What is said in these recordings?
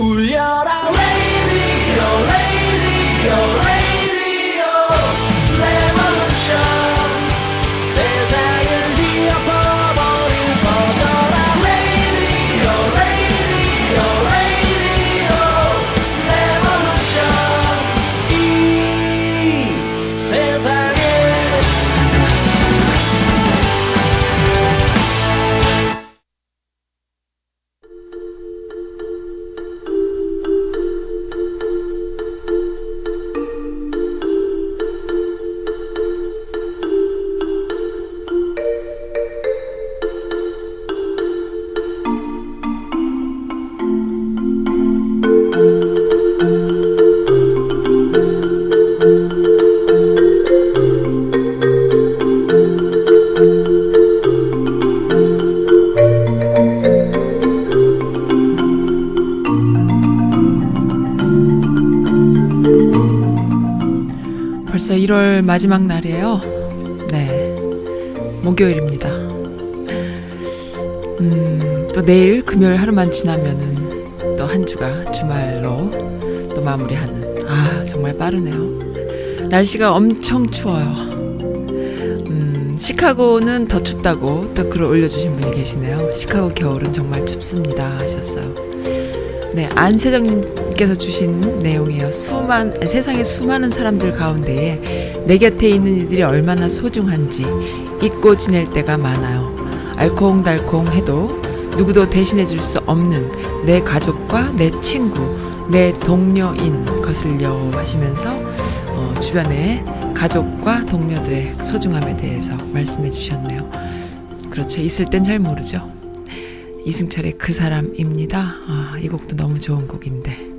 울려라 radio radio radio 마지막 날이에요. 네. 목요일입니다. 음, 또 내일 금요일 하루만 지나면은 또 한 주가 주말로 또 마무리하는. 아, 정말 빠르네요. 날씨가 엄청 추워요. 음, 시카고는 더 춥다고 또 글을 올려주신 분이 계시네요. 시카고 겨울은 정말 춥습니다. 하셨어요. 네, 안세정님께서 주신 내용이에요. 수만, 세상의 수많은 사람들 가운데에 내 곁에 있는 이들이 얼마나 소중한지 잊고 지낼 때가 많아요. 알콩달콩 해도 누구도 대신해 줄 수 없는 내 가족과 내 친구, 내 동료인 것을요 하시면서 어, 주변의 가족과 동료들의 소중함에 대해서 말씀해 주셨네요. 그렇죠. 있을 땐 잘 모르죠. 이승철의 그 사람입니다. 아, 이 곡도 너무 좋은 곡인데.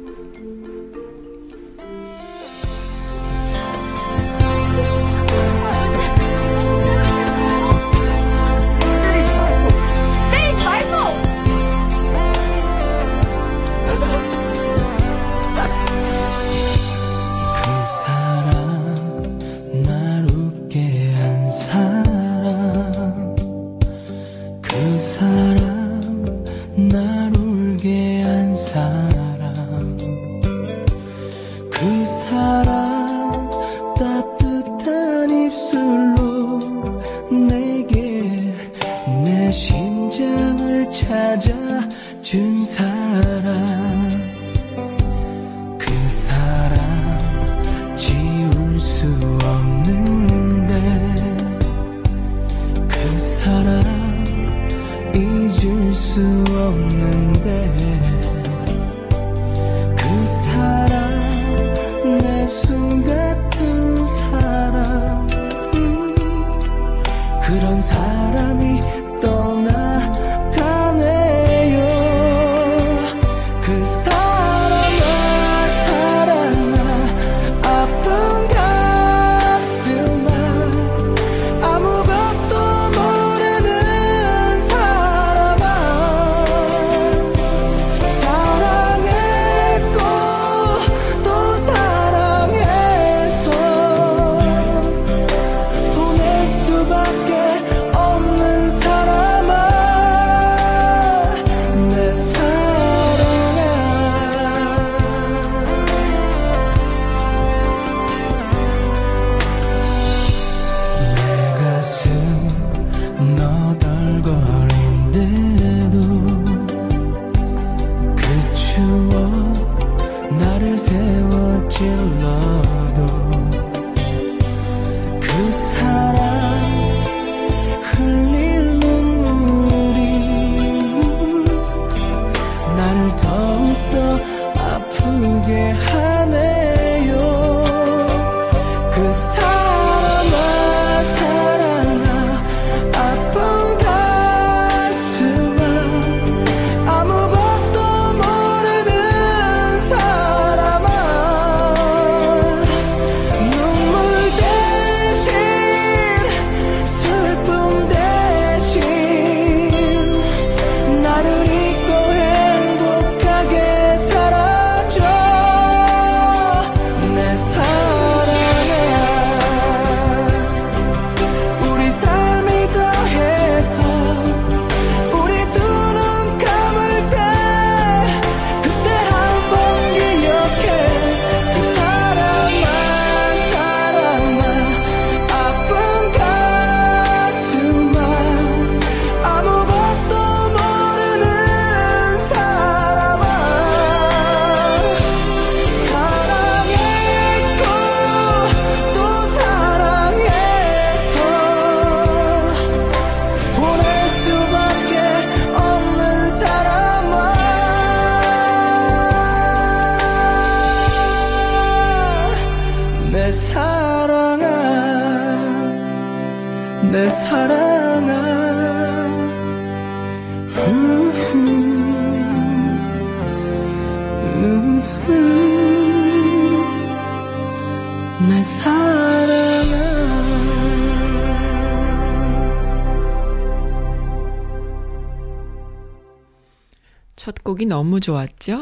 너무 좋았죠?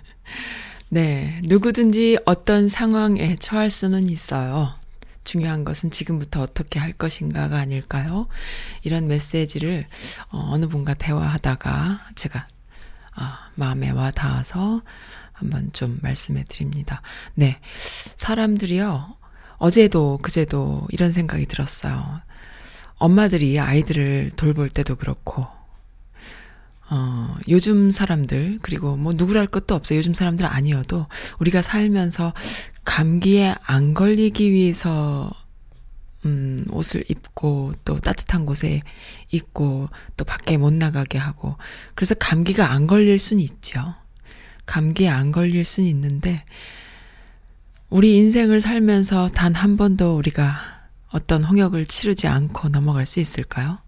네, 누구든지 어떤 상황에 처할 수는 있어요. 중요한 것은 지금부터 어떻게 할 것인가가 아닐까요? 이런 메시지를 어, 느 분과 대화하다가 제가 어, 마음에 와 닿아서 한번 좀 말씀해 드립니다. 네, 사람들이요. 어제도 그제도 이런 생각이 들었어요. 엄마들이 아이들을 돌볼 때도 그렇고 어, 요즘 사람들, 그리고 뭐 누구랄 것도 없어요. 요즘 사람들 아니어도 우리가 살면서 감기에 안 걸리기 위해서 음, 옷을 입고 또 따뜻한 곳에 있고 또 밖에 못 나가게 하고 그래서 감기가 안 걸릴 수는 있죠. 감기에 안 걸릴 수는 있는데 우리 인생을 살면서 단 한 번도 우리가 어떤 홍역을 치르지 않고 넘어갈 수 있을까요?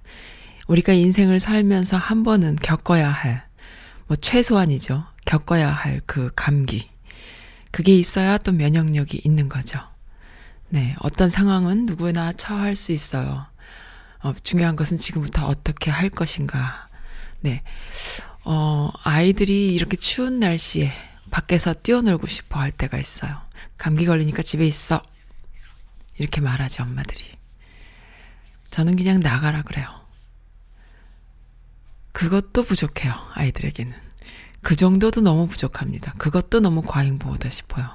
우리가 인생을 살면서 한 번은 겪어야 할, 뭐 최소한이죠. 겪어야 할 그 감기. 그게 있어야 또 면역력이 있는 거죠. 네, 어떤 상황은 누구나 처할 수 있어요. 어, 중요한 것은 지금부터 어떻게 할 것인가. 네, 어, 아이들이 이렇게 추운 날씨에 밖에서 뛰어놀고 싶어 할 때가 있어요. 감기 걸리니까 집에 있어. 이렇게 말하죠, 엄마들이. 저는 그냥 나가라 그래요. 그것도 부족해요, 아이들에게는. 그 정도도 너무 부족합니다. 그것도 너무 과잉보호다 싶어요.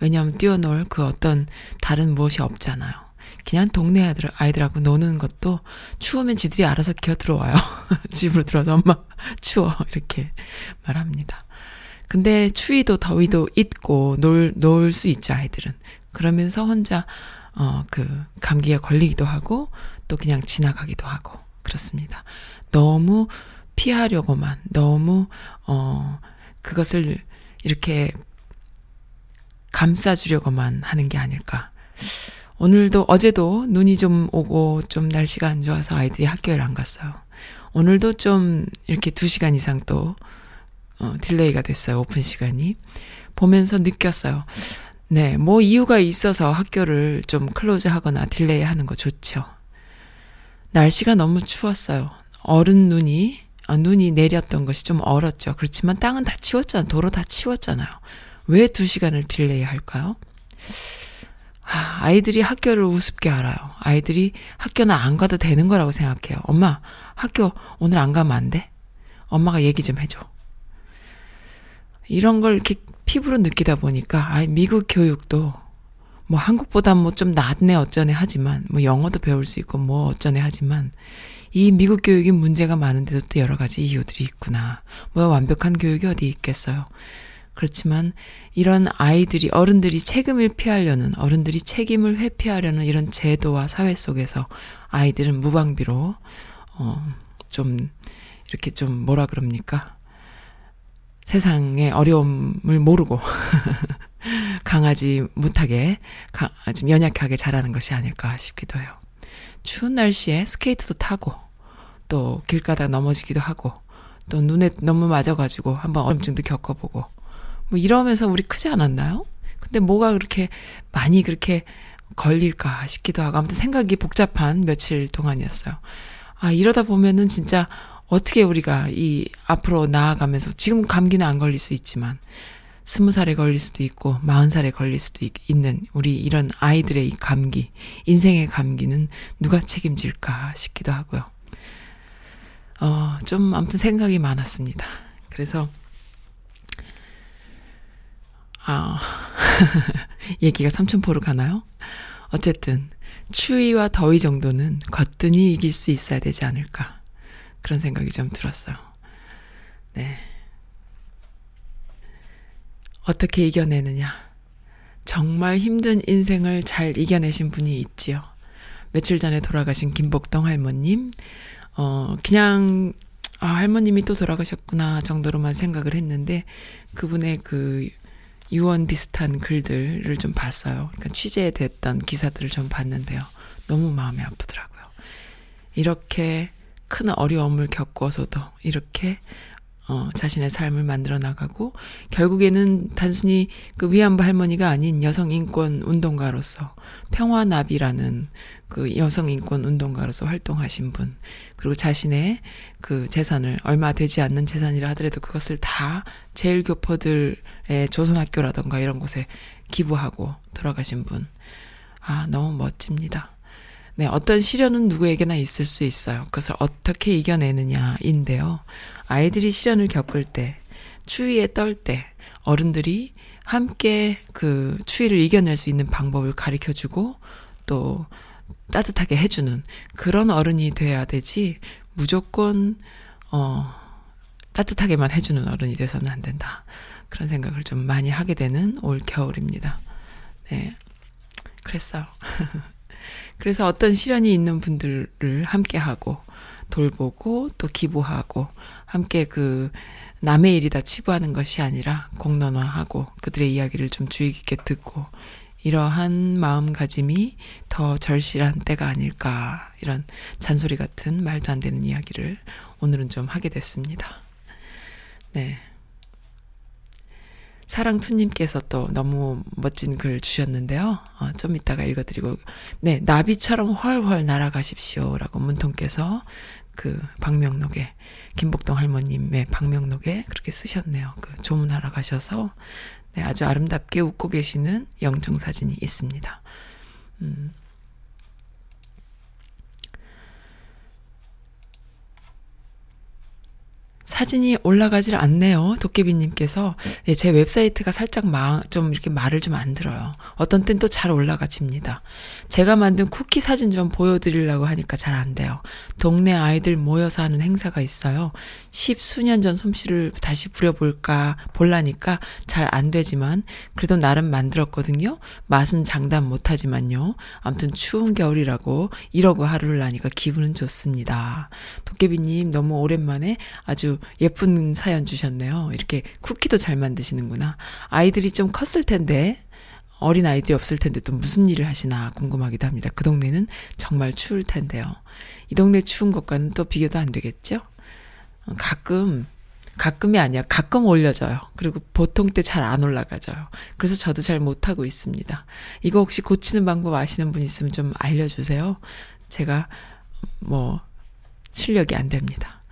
왜냐하면 뛰어놀 그 어떤 다른 무엇이 없잖아요. 그냥 동네 아이들, 아이들하고 노는 것도 추우면 지들이 알아서 기어 들어와요. 집으로 들어와서 엄마 추워 이렇게 말합니다. 근데 추위도 더위도 잊고 놀 놀 수 있죠 아이들은. 그러면서 혼자 어 그 감기에 걸리기도 하고 또 그냥 지나가기도 하고 그렇습니다. 너무 피하려고만 너무 어 그것을 이렇게 감싸주려고만 하는 게 아닐까. 오늘도 어제도 눈이 좀 오고 좀 날씨가 안 좋아서 아이들이 학교를 안 갔어요. 오늘도 좀 이렇게 두 시간 이상 또 어, delay가 됐어요. 오픈 시간이. 보면서 느꼈어요. 네, 뭐 이유가 있어서 학교를 좀 close 하거나 delay 하는 거 좋죠. 날씨가 너무 추웠어요. 얼은 눈이 아, 눈이 내렸던 것이 좀 얼었죠. 그렇지만 땅은 다 치웠잖아요. 도로 다 치웠잖아요. 왜 두 시간을 delay 할까요? 아, 아이들이 학교를 우습게 알아요. 아이들이 학교는 안 가도 되는 거라고 생각해요. 엄마, 학교 오늘 안 가면 안 돼? 엄마가 얘기 좀 해줘. 이런 걸 이렇게 피부로 느끼다 보니까, 아, 미국 교육도 뭐 한국보다 뭐 좀 낫네 어쩌네 하지만, 뭐 영어도 배울 수 있고 뭐 어쩌네 하지만, 이 미국 교육이 문제가 많은데도 또 여러 가지 이유들이 있구나. 뭐 완벽한 교육이 어디 있겠어요. 그렇지만 이런 아이들이 어른들이 책임을 피하려는 어른들이 책임을 회피하려는 이런 제도와 사회 속에서 아이들은 무방비로 어좀 이렇게 좀 뭐라 그럽니까? 세상의 어려움을 모르고 강하지 못하게 강, 좀 연약하게 자라는 것이 아닐까 싶기도 해요. 추운 날씨에 스케이트도 타고 또 길 가다 넘어지기도 하고 또 눈에 너무 맞아가지고 한번 얼음증도 겪어보고 뭐 이러면서 우리 크지 않았나요? 근데 뭐가 그렇게 많이 그렇게 걸릴까 싶기도 하고 아무튼 생각이 복잡한 며칠 동안이었어요. 아 이러다 보면은 진짜 어떻게 우리가 이 앞으로 나아가면서 지금 감기는 안 걸릴 수 있지만 스무 살에 걸릴 수도 있고 마흔 살에 걸릴 수도 있, 는 우리 이런 아이들의 이 감기 인생의 감기는 누가 책임질까 싶기도 하고요. 어, 좀 아무튼 생각이 많았습니다. 그래서 아, 얘기가 삼천포로 가나요? 어쨌든 추위와 더위 정도는 거뜬히 이길 수 있어야 되지 않을까 그런 생각이 좀 들었어요. 네. 어떻게 이겨내느냐? 정말 힘든 인생을 잘 이겨내신 분이 있지요. 며칠 전에 돌아가신 김복동 할머님, 어, 그냥, 아, 할머님이 또 돌아가셨구나 정도로만 생각을 했는데, 그분의 그 유언 비슷한 글들을 좀 봤어요. 그러니까 취재됐던 기사들을 좀 봤는데요. 너무 마음이 아프더라고요. 이렇게 큰 어려움을 겪어서도 이렇게 어, 자신의 삶을 만들어 나가고 결국에는 단순히 그 위안부 할머니가 아닌 여성 인권 운동가로서 평화나비라는 그 여성 인권 운동가로서 활동하신 분 그리고 자신의 그 재산을 얼마 되지 않는 재산이라 하더라도 그것을 다 제일 교포들의 조선학교라던가 이런 곳에 기부하고 돌아가신 분. 아, 너무 멋집니다. 네, 어떤 시련은 누구에게나 있을 수 있어요. 그것을 어떻게 이겨내느냐인데요. 아이들이 시련을 겪을 때, 추위에 떨 때, 어른들이 함께 그 추위를 이겨낼 수 있는 방법을 가르쳐 주고, 또 따뜻하게 해주는 그런 어른이 돼야 되지, 무조건, 어, 따뜻하게만 해주는 어른이 돼서는 안 된다. 그런 생각을 좀 많이 하게 되는 올 겨울입니다. 네. 그랬어요. 그래서 어떤 시련이 있는 분들을 함께하고 돌보고 또 기부하고 함께 그 남의 일이다 치부하는 것이 아니라 공론화하고 그들의 이야기를 좀 주의 깊게 듣고 이러한 마음가짐이 더 절실한 때가 아닐까 이런 잔소리 같은 말도 안 되는 이야기를 오늘은 좀 하게 됐습니다. 네. 사랑투님께서 또 너무 멋진 글 주셨는데요. 어, 좀 이따가 읽어드리고, 네, 나비처럼 훨훨 날아가십시오. 라고 문통께서 그 박명록에, 김복동 할머님의 박명록에 그렇게 쓰셨네요. 그 조문하러 가셔서, 네, 아주 아름답게 웃고 계시는 영정사진이 있습니다. 음. 사진이 올라가질 않네요. 도깨비님께서. 네, 제 웹사이트가 살짝 마, 좀 이렇게 말을 좀 안 들어요. 어떤 땐 또 잘 올라가집니다. 제가 만든 쿠키 사진 좀 보여드리려고 하니까 잘 안 돼요. 동네 아이들 모여서 하는 행사가 있어요. 십수년 전 솜씨를 다시 부려볼까, 볼라니까 잘 안 되지만, 그래도 나름 만들었거든요. 맛은 장담 못하지만요. 아무튼 추운 겨울이라고 이러고 하루를 나니까 기분은 좋습니다. 도깨비님 너무 오랜만에 아주 예쁜 사연 주셨네요. 이렇게 쿠키도 잘 만드시는구나. 아이들이 좀 컸을 텐데, 어린 아이들이 없을 텐데 또 무슨 일을 하시나 궁금하기도 합니다. 그 동네는 정말 추울 텐데요. 이 동네 추운 것과는 또 비교도 안 되겠죠? 가끔, 가끔이 아니야. 가끔 올려져요. 그리고 보통 때 잘 안 올라가져요. 그래서 저도 잘 못하고 있습니다. 이거 혹시 고치는 방법 아시는 분 있으면 좀 알려주세요. 제가 뭐 실력이 안 됩니다.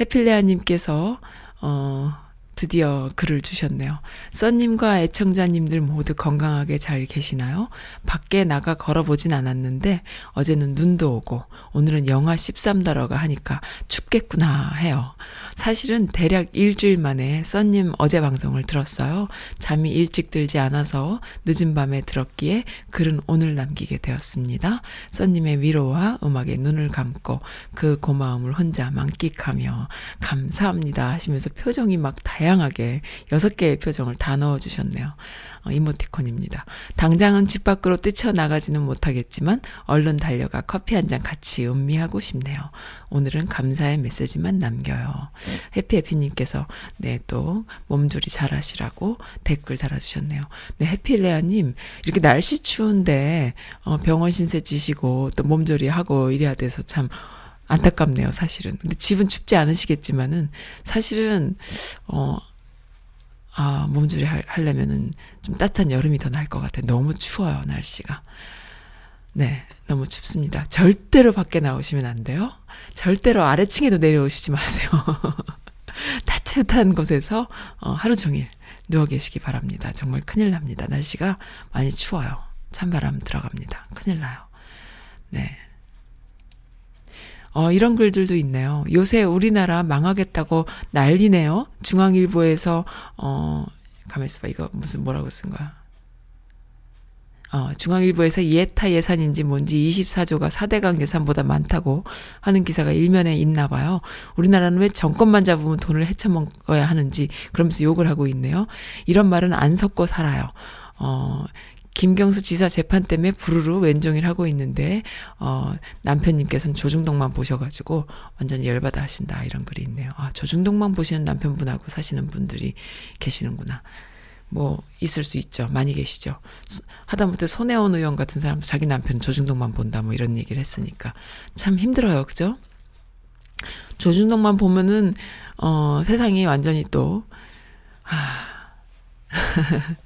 해필레아님께서 어 드디어 글을 주셨네요. 써님과 애청자님들 모두 건강하게 잘 계시나요? 밖에 나가 걸어보진 않았는데 어제는 눈도 오고 오늘은 영하 13도라고 하니까 춥겠구나 해요. 사실은 대략 일주일 만에 써님 어제 방송을 들었어요. 잠이 일찍 들지 않아서 늦은 밤에 들었기에 글은 오늘 남기게 되었습니다. 써님의 위로와 음악에 눈을 감고 그 고마움을 혼자 만끽하며 감사합니다 하시면서 표정이 막 다양 다양하게 여섯 개의 표정을 다 넣어주셨네요. 어, 이모티콘입니다. 당장은 집 밖으로 뛰쳐나가지는 못하겠지만 얼른 달려가 커피 한 잔 같이 음미하고 싶네요. 오늘은 감사의 메시지만 남겨요. 해피해피님께서 네, 또 몸조리 잘 하시라고 댓글 달아주셨네요. 네, 해피레아님, 이렇게 날씨 추운데 어, 병원 신세 지시고 또 몸조리 하고 이래야 돼서 참 안타깝네요, 사실은. 근데 집은 춥지 않으시겠지만은, 사실은, 어, 아, 몸조리 하려면은 좀 따뜻한 여름이 더 나을 것 같아요. 너무 추워요, 날씨가. 네, 너무 춥습니다. 절대로 밖에 나오시면 안 돼요. 절대로 아래층에도 내려오시지 마세요. 따뜻한 곳에서 어, 하루 종일 누워 계시기 바랍니다. 정말 큰일 납니다. 날씨가 많이 추워요. 찬바람 들어갑니다. 큰일 나요. 네. 어, 이런 글들도 있네요. 요새 우리나라 망하겠다고 난리네요. 중앙일보에서, 어, 가만있어 봐. 이거 무슨 뭐라고 쓴 거야. 어, 중앙일보에서 예타 예산인지 뭔지 24조가 4대강 예산보다 많다고 하는 기사가 일면에 있나 봐요. 우리나라는 왜 정권만 잡으면 돈을 헤쳐먹어야 하는지 그러면서 욕을 하고 있네요. 이런 말은 안 섞고 살아요. 어, 김경수 지사 재판 때문에 부르르 왼종일 하고 있는데 어 남편님께서는 조중동만 보셔가지고 완전히 열받아 하신다 이런 글이 있네요. 아 조중동만 보시는 남편분하고 사시는 분들이 계시는구나. 뭐 있을 수 있죠. 많이 계시죠. 하다못해 손혜원 의원 같은 사람도 자기 남편 조중동만 본다 뭐 이런 얘기를 했으니까 참 힘들어요. 그죠? 조중동만 보면은 어, 세상이 완전히 또, 아.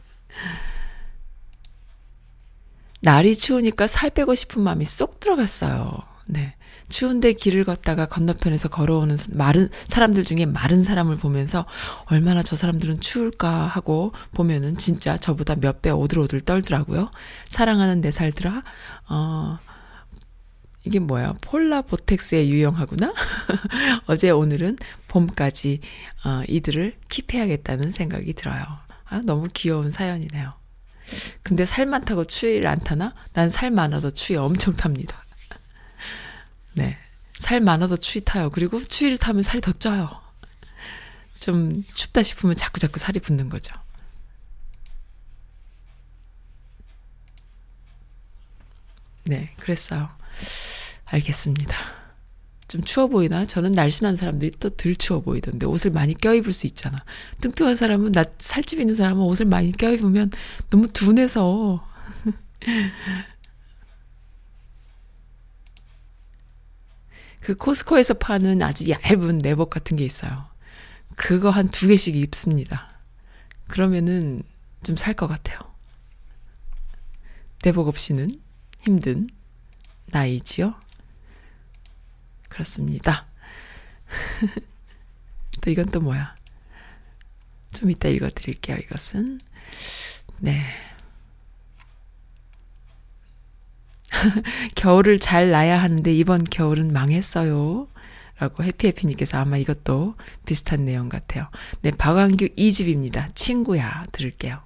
날이 추우니까 살 빼고 싶은 마음이 쏙 들어갔어요. 네. 추운데 길을 걷다가 건너편에서 걸어오는 마른 사람들 중에 마른 사람을 보면서 얼마나 저 사람들은 추울까 하고 보면은 진짜 저보다 몇 배 오들오들 떨더라고요. 사랑하는 내 살들아, 어, 이게 뭐야? 폴라 보텍스에 유용하구나? 어제 오늘은 봄까지, 어, 이들을 킵해야겠다는 생각이 들어요. 아, 너무 귀여운 사연이네요. 근데 살 많다고 추위를 안 타나? 난 살 많아도 추위 엄청 탑니다. 네. 살 많아도 추위 타요. 그리고 추위를 타면 살이 더 쪄요. 좀 춥다 싶으면 자꾸 자꾸 살이 붙는 거죠. 네, 그랬어요. 알겠습니다. 좀 추워 보이나? 저는 날씬한 사람들이 또 덜 추워 보이던데 옷을 많이 껴입을 수 있잖아. 뚱뚱한 사람은 나 살집 있는 사람은 옷을 많이 껴입으면 너무 둔해서 그 코스코에서 파는 아주 얇은 내복 같은 게 있어요. 그거 한 두 개씩 입습니다. 그러면은 좀 살 것 같아요. 내복 없이는 힘든 나이지요. 그렇습니다. 또 이건 또 뭐야? 좀 이따 읽어 드릴게요. 이것은 네. 겨울을 잘 나야 하는데 이번 겨울은 망했어요. 라고 해피해피님께서 아마 이것도 비슷한 내용 같아요. 네, 박완규 2집입니다. 친구야. 들을게요.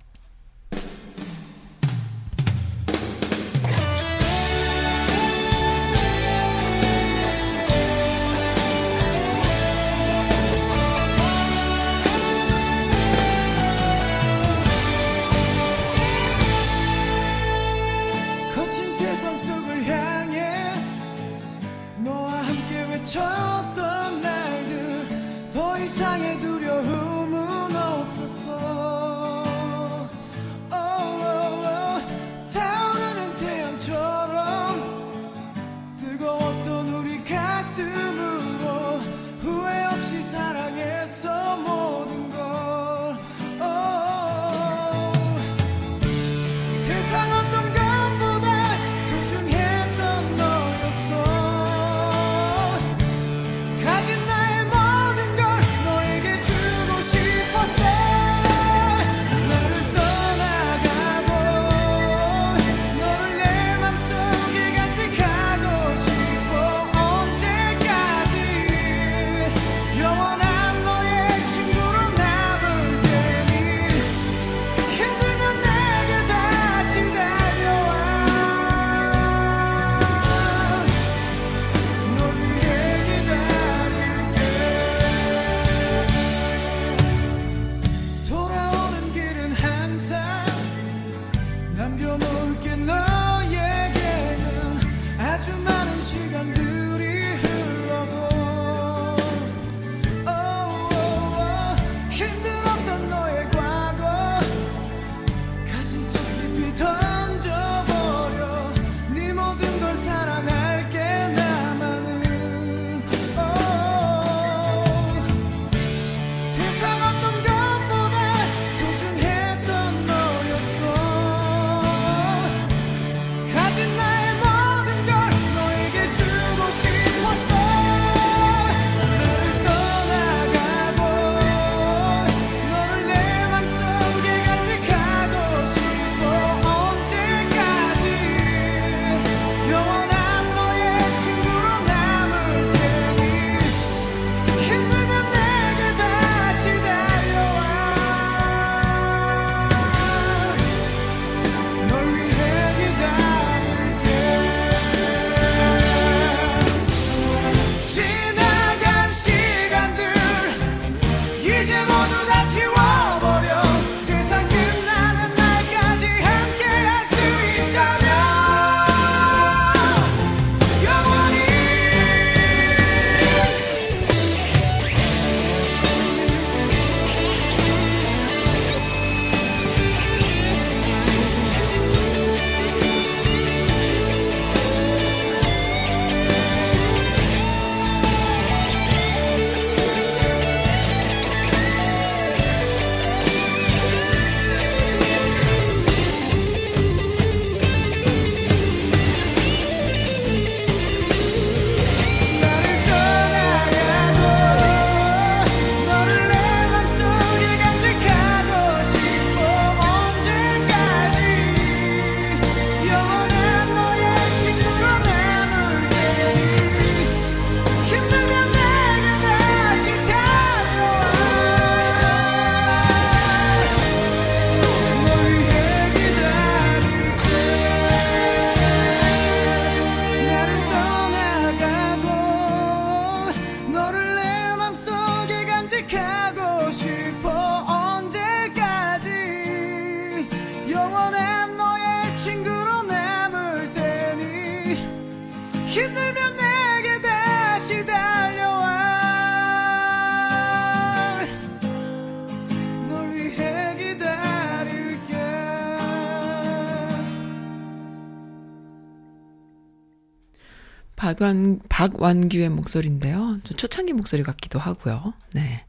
박완, 박완규의 목소리인데요. 좀 초창기 목소리 같기도 하고요. 네.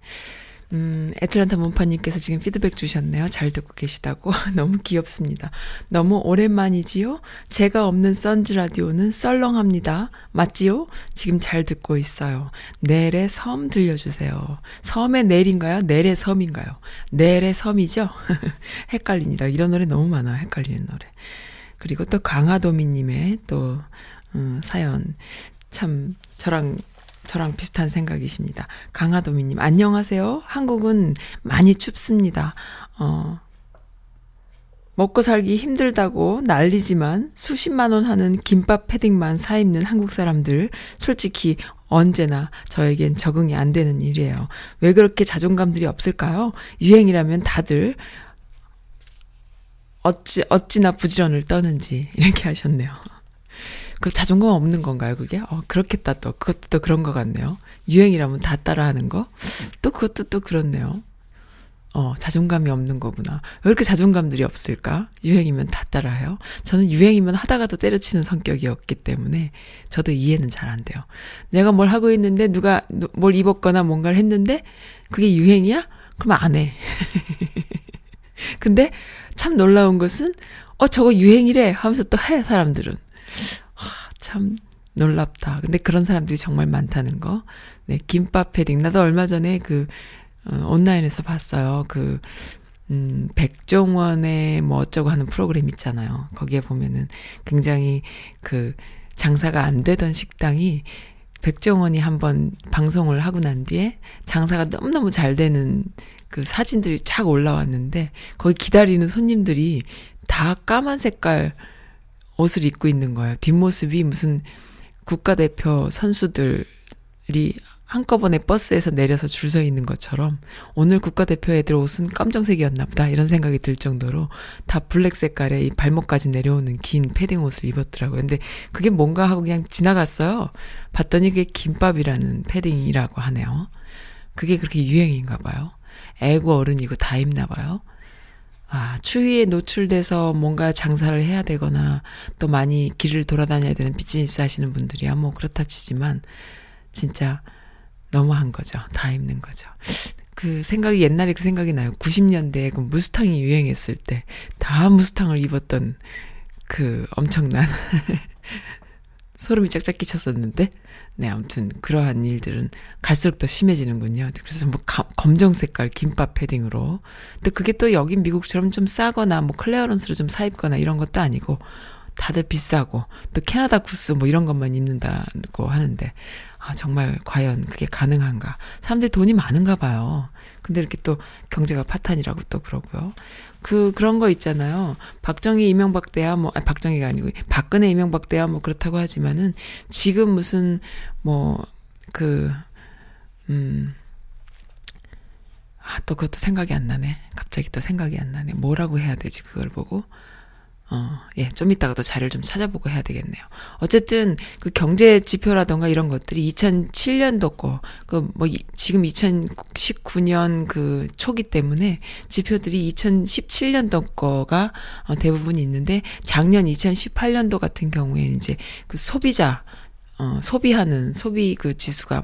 음, 애틀란타 문파님께서 지금 피드백 주셨네요. 잘 듣고 계시다고. 너무 귀엽습니다. 너무 오랜만이지요? 제가 없는 선즈 라디오는 썰렁합니다. 맞지요? 지금 잘 듣고 있어요. 넬의 섬 들려주세요. 섬의 넬인가요? 넬의 섬인가요? 넬의 섬이죠? 헷갈립니다. 이런 노래 너무 많아요. 헷갈리는 노래. 그리고 또 강하도미님의 또, 음, 사연. 참, 저랑 저랑 비슷한 생각이십니다. 강하도미님, 안녕하세요. 한국은 많이 춥습니다. 어, 먹고 살기 힘들다고 난리지만 수십만 원 하는 김밥 패딩만 사 입는 한국 사람들, 솔직히 언제나 저에겐 적응이 안 되는 일이에요. 왜 그렇게 자존감들이 없을까요? 유행이라면 다들 어찌, 어찌나 부지런을 떠는지, 이렇게 하셨네요. 그 자존감 없는 건가요, 그게? 어, 그렇겠다, 또. 그것도 또 그런 것 같네요. 유행이라면 다 따라하는 거? 또 그것도 또 그렇네요. 어, 자존감이 없는 거구나. 왜 이렇게 자존감들이 없을까? 유행이면 다 따라해요. 저는 유행이면 하다가도 때려치는 성격이었기 때문에 저도 이해는 잘 안 돼요. 내가 뭘 하고 있는데 누가 뭘 입었거나 뭔가를 했는데 그게 유행이야? 그럼 안 해. 근데 참 놀라운 것은 어, 저거 유행이래 하면서 또 해, 사람들은. 하, 참 놀랍다. 근데 그런 사람들이 정말 많다는 거. 네, 김밥 패딩. 나도 얼마 전에 그, 어, 온라인에서 봤어요. 그, 음, 백종원의 뭐 어쩌고 하는 프로그램 있잖아요. 거기에 보면은 굉장히 그 장사가 안 되던 식당이 백종원이 한번 방송을 하고 난 뒤에 장사가 너무너무 잘 되는 그 사진들이 쫙 올라왔는데 거기 기다리는 손님들이 다 까만 색깔 옷을 입고 있는 거예요. 뒷모습이 무슨 국가대표 선수들이 한꺼번에 버스에서 내려서 줄 서 있는 것처럼 오늘 국가대표 애들 옷은 검정색이었나 보다 이런 생각이 들 정도로 다 블랙 색깔의 이 발목까지 내려오는 긴 패딩 옷을 입었더라고요. 근데 그게 뭔가 하고 그냥 지나갔어요. 봤더니 그게 김밥이라는 패딩이라고 하네요. 그게 그렇게 유행인가 봐요. 애고 어른이고 다 입나 봐요. 아, 추위에 노출돼서 뭔가 장사를 해야 되거나 또 많이 길을 돌아다녀야 되는 비즈니스 하시는 분들이야 뭐 그렇다 치지만 진짜 너무한 거죠. 다 입는 거죠. 그 생각이 옛날에 그 생각이 나요. 90년대에 그 무스탕이 유행했을 때 다 무스탕을 입었던 그 엄청난 소름이 짝짝 끼쳤었는데 네, 아무튼 그러한 일들은 갈수록 더 심해지는군요. 그래서 뭐 가, 검정 색깔 김밥 패딩으로. 근데 그게 또 여긴 미국처럼 좀 싸거나 뭐 clearance로 좀 사입거나 이런 것도 아니고 다들 비싸고 또 캐나다 구스 뭐 이런 것만 입는다고 하는데 아 정말 과연 그게 가능한가? 사람들이 돈이 많은가 봐요. 근데 이렇게 또 경제가 파탄이라고 또 그러고요. 그 그런 거 있잖아요. 박정희 이명박 때야 뭐 아, 박정희가 아니고 박근혜 이명박 때야 뭐 그렇다고 하지만은 지금 무슨 뭐그 음. 아, 또 그것도 생각이 안 나네. 갑자기 또 생각이 안 나네. 뭐라고 해야 되지, 그걸 보고. 어, 예, 좀 이따가 또 자료를 좀 찾아보고 해야 되겠네요. 어쨌든 그 경제 지표라던가 이런 것들이 2007년도 거, 그 뭐 지금 2019년 그 초기 때문에 지표들이 2017년도 거가 어, 대부분 있는데 작년 2018년도 같은 경우에는 이제 그 소비자 어, 소비하는 소비 그 지수가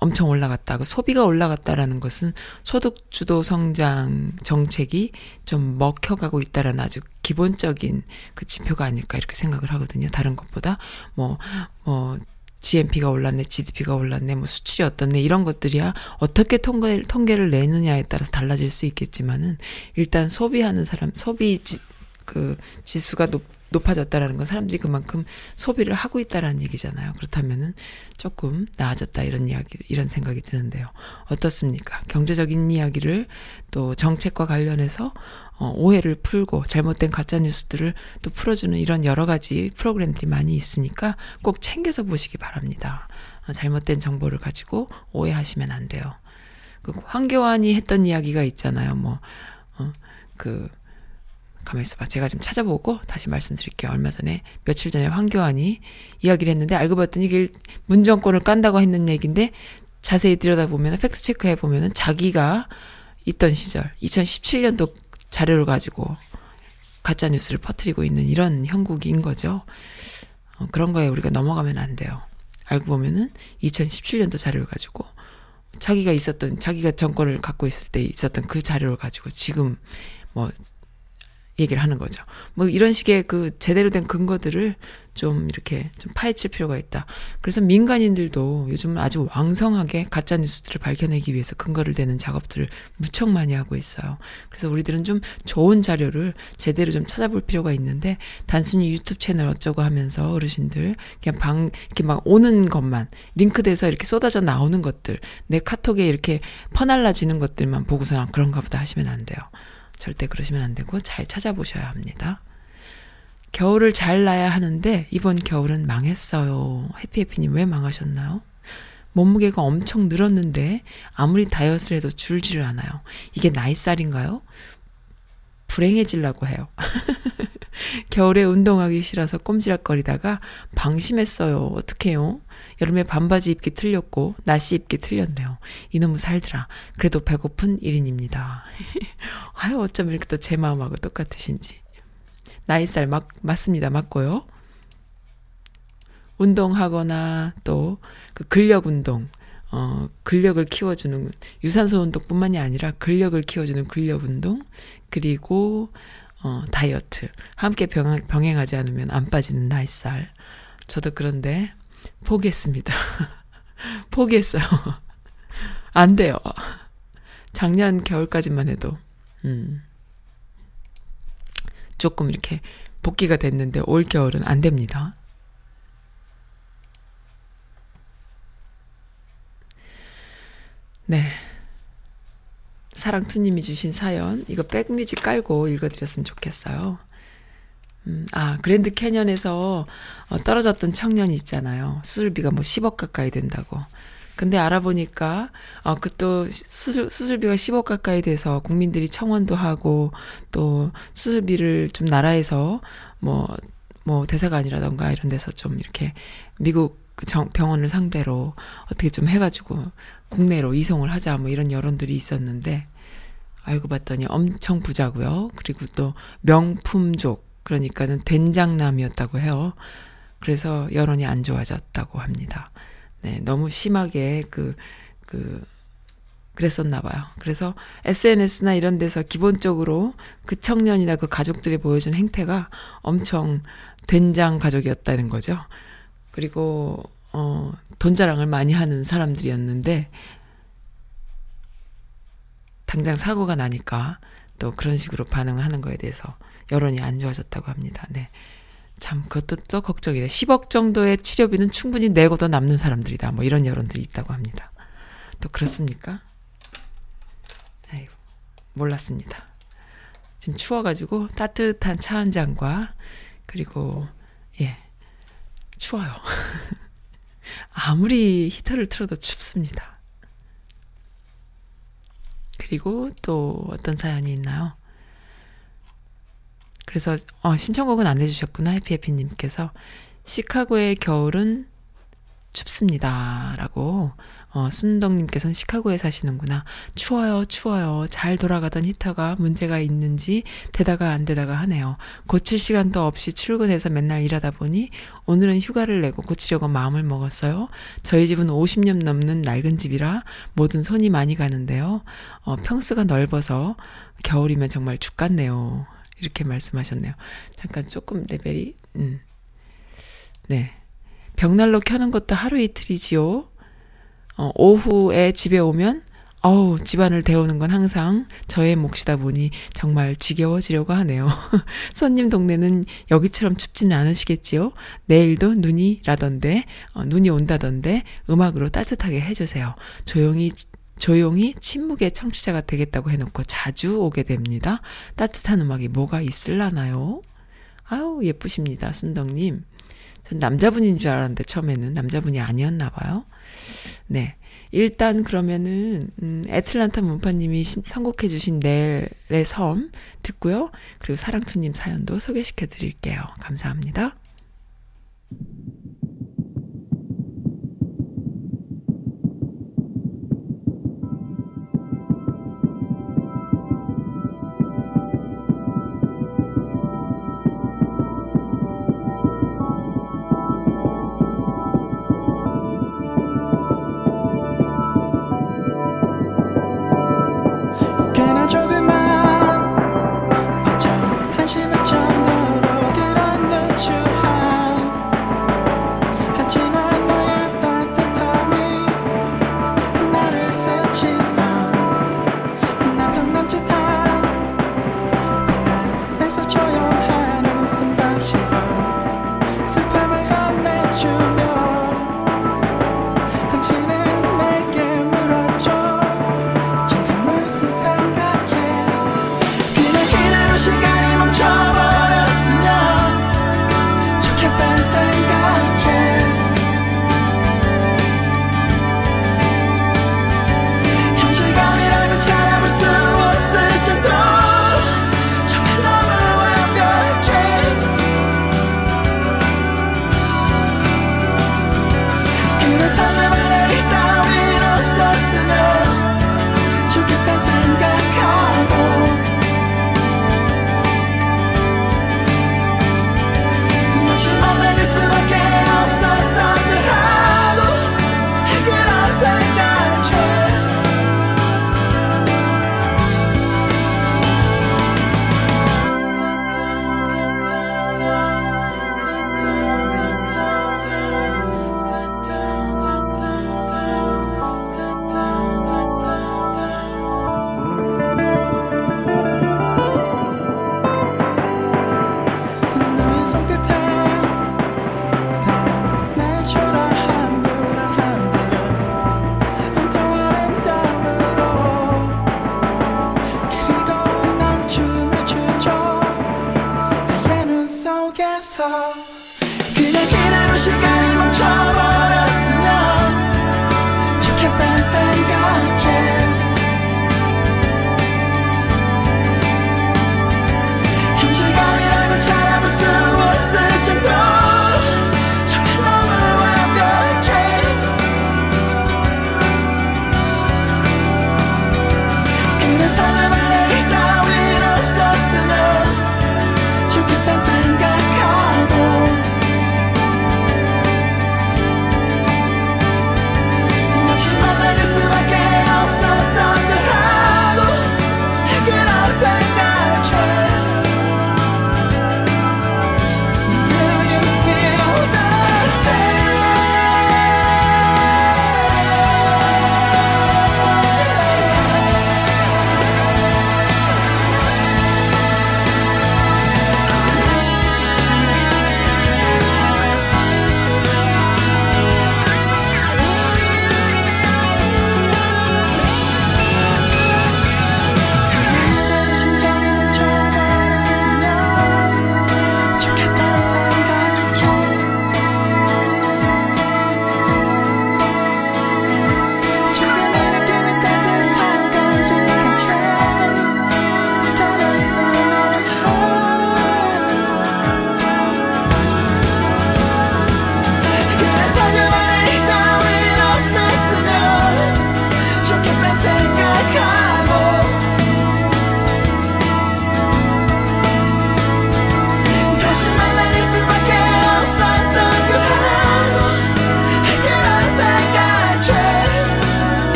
엄청 올라갔다. 그 소비가 올라갔다라는 것은 소득 주도 성장 정책이 좀 먹혀가고 있다라는 아주 기본적인 그 지표가 아닐까 이렇게 생각을 하거든요. 다른 것보다 뭐, 뭐, GNP가 올랐네, GDP가 올랐네, 뭐 수출이 어떻네 이런 것들이야 어떻게 통계 통계를 내느냐에 따라서 달라질 수 있겠지만은 일단 소비하는 사람 소비 지, 그 지수가 높 높아졌다라는 건 사람들이 그만큼 소비를 하고 있다라는 얘기잖아요. 그렇다면은 조금 나아졌다 이런 이야기 이런 생각이 드는데요. 어떻습니까? 경제적인 이야기를 또 정책과 관련해서 어, 오해를 풀고 잘못된 가짜 뉴스들을 또 풀어주는 이런 여러 가지 프로그램들이 많이 있으니까 꼭 챙겨서 보시기 바랍니다. 어, 잘못된 정보를 가지고 오해하시면 안 돼요. 그 황교안이 했던 이야기가 있잖아요. 뭐, 어, 그, 가만히 있어봐. 제가 좀 찾아보고 다시 말씀드릴게요. 얼마 전에, 며칠 전에 황교안이 이야기를 했는데, 알고 봤더니 이게 문정권을 깐다고 했는 얘기인데, 자세히 들여다보면, 팩트 체크 해 보면은 자기가 있던 시절, 2017년도 자료를 가지고 가짜 뉴스를 퍼뜨리고 있는 이런 형국인 거죠. 어, 그런 거에 우리가 넘어가면 안 돼요. 알고 보면은 2017년도 자료를 가지고 자기가 있었던 자기가 정권을 갖고 있을 때 있었던 그 자료를 가지고 지금 뭐 얘기를 하는 거죠. 뭐 이런 식의 그 제대로 된 근거들을 좀 이렇게 좀 파헤칠 필요가 있다. 그래서 민간인들도 요즘은 아주 왕성하게 가짜 뉴스들을 밝혀내기 위해서 근거를 대는 작업들을 무척 많이 하고 있어요. 그래서 우리들은 좀 좋은 자료를 제대로 좀 찾아볼 필요가 있는데 단순히 유튜브 채널 어쩌고 하면서 어르신들 그냥 방 이렇게 막 오는 것만 링크돼서 이렇게 쏟아져 나오는 것들 내 카톡에 이렇게 퍼날라지는 것들만 보고서는 그런가 보다 하시면 안 돼요. 절대 그러시면 안 되고 잘 찾아보셔야 합니다. 겨울을 잘 나야 하는데 이번 겨울은 망했어요. 해피해피님 왜 망하셨나요? 몸무게가 엄청 늘었는데 아무리 다이어트를 해도 줄지를 않아요. 이게 나이살인가요? 불행해질라고 해요. 겨울에 운동하기 싫어서 꼼지락거리다가 방심했어요. 어떡해요? 여름에 반바지 입기 틀렸고 나시 입기 틀렸네요. 이놈의 살더라. 그래도 배고픈 1인입니다. 아유 어쩜 이렇게 또 제 마음하고 똑같으신지. 나이살 맞, 맞습니다. 맞고요. 운동하거나 또 그 근력 운동, 어, 근력을 키워주는 유산소 운동 뿐만이 아니라 근력을 키워주는 근력 운동, 그리고 어, 다이어트 함께 병행, 병행하지 않으면 안 빠지는 나이살. 저도 그런데 포기했습니다. 포기했어요. 안 돼요. 작년 겨울까지만 해도, 음, 조금 이렇게 복귀가 됐는데 올 겨울은 안 됩니다. 네. 사랑투님이 주신 사연, 이거 백뮤직 깔고 읽어드렸으면 좋겠어요. 음, 아, 그랜드 캐년에서 어, 떨어졌던 청년이 있잖아요. 수술비가 뭐 10억 가까이 된다고. 근데 알아보니까, 어, 그 또 수술, 수술비가 10억 가까이 돼서 국민들이 청원도 하고 또 수술비를 좀 나라에서 뭐, 뭐 대사관이라던가 이런 데서 좀 이렇게 미국 그 정, 병원을 상대로 어떻게 좀 해가지고 국내로 이송을 하자 뭐 이런 여론들이 있었는데 알고 봤더니 엄청 부자고요. 그리고 또 명품족 그러니까는 된장남이었다고 해요. 그래서 여론이 안 좋아졌다고 합니다. 네, 너무 심하게 그, 그, 그랬었나 봐요. 그래서 SNS나 이런 데서 기본적으로 그 청년이나 그 가족들이 보여준 행태가 엄청 된장 가족이었다는 거죠. 그리고, 어, 돈 자랑을 많이 하는 사람들이었는데, 당장 사고가 나니까 또 그런 식으로 반응하는 거에 대해서 여론이 안 좋아졌다고 합니다. 네. 참, 그것도 또 걱정이네. 10억 정도의 치료비는 충분히 내고도 남는 사람들이다. 뭐 이런 여론들이 있다고 합니다. 또 그렇습니까? 아이고, 몰랐습니다. 지금 추워가지고 따뜻한 차 한 잔과 그리고, 예, 추워요. 아무리 히터를 틀어도 춥습니다. 그리고 또 어떤 사연이 있나요? 그래서 어, 신청곡은 안 해주셨구나 해피해피님께서. 시카고의 겨울은 춥습니다라고 어, 순덕님께서는 시카고에 사시는구나. 추워요 추워요. 잘 돌아가던 히터가 문제가 있는지 되다가 안 되다가 하네요. 고칠 시간도 없이 출근해서 맨날 일하다 보니 오늘은 휴가를 내고 고치려고 마음을 먹었어요. 저희 집은 50년 넘는 낡은 집이라 모든 손이 많이 가는데요. 어, 평수가 넓어서 겨울이면 정말 죽겠네요 이렇게 말씀하셨네요. 잠깐 조금 레벨이, 음. 네. 벽난로 켜는 것도 하루 이틀이지요. 어, 오후에 집에 오면, 어우, 집안을 데우는 건 항상 저의 몫이다 보니 정말 지겨워지려고 하네요. 손님 동네는 여기처럼 춥지는 않으시겠지요? 내일도 눈이 라던데, 어, 눈이 온다던데, 음악으로 따뜻하게 해주세요. 조용히 조용히 침묵의 청취자가 되겠다고 해놓고 자주 오게 됩니다. 따뜻한 음악이 뭐가 있을라나요? 아우, 예쁘십니다. 순덕님. 전 남자분인 줄 알았는데 처음에는 남자분이 아니었나 봐요. 네. 일단 그러면은 음, 애틀란타 문파님이 신- 선곡해주신 넬의 섬 듣고요. 그리고 사랑투님 사연도 소개시켜 드릴게요. 감사합니다.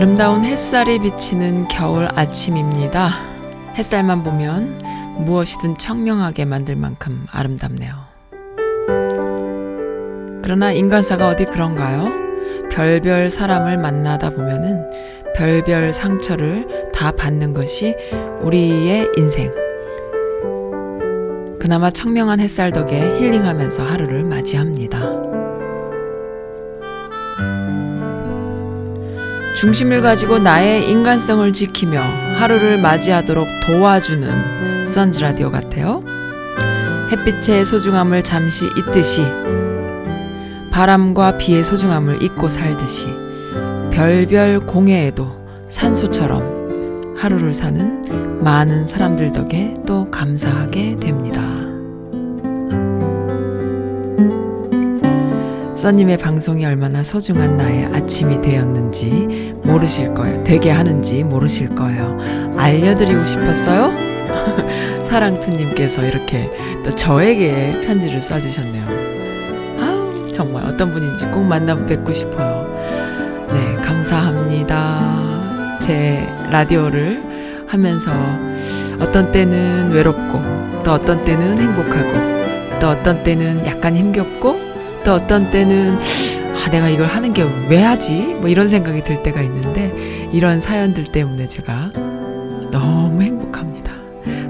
아름다운 햇살이 비치는 겨울 아침입니다. 햇살만 보면 무엇이든 청명하게 만들 만큼 아름답네요. 그러나 인간사가 어디 그런가요? 별별 사람을 만나다 보면은 별별 상처를 다 받는 것이 우리의 인생. 그나마 청명한 햇살 덕에 힐링하면서 하루를 맞이합니다. 중심을 가지고 나의 인간성을 지키며 하루를 맞이하도록 도와주는 선즈 라디오 같아요. 햇빛의 소중함을 잠시 잊듯이 바람과 비의 소중함을 잊고 살듯이 별별 공해에도 산소처럼 하루를 사는 많은 사람들 덕에 또 감사하게 됩니다. 써님의 방송이 얼마나 소중한 나의 아침이 되었는지 모르실 거예요. 되게 하는지 모르실 거예요. 알려드리고 싶었어요? 사랑투님께서 이렇게 또 저에게 편지를 써주셨네요. 아우, 정말 어떤 분인지 꼭 만나 뵙고 싶어요. 네, 감사합니다. 제 라디오를 하면서 어떤 때는 외롭고, 또 어떤 때는 행복하고, 또 어떤 때는 약간 힘겹고, 또 어떤 때는 아, 내가 이걸 하는 게 왜 하지? 뭐 이런 생각이 들 때가 있는데 이런 사연들 때문에 제가 너무 행복합니다.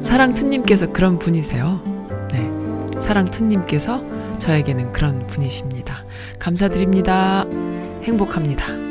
사랑투님께서 그런 분이세요. 네. 사랑투님께서 저에게는 그런 분이십니다. 감사드립니다. 행복합니다.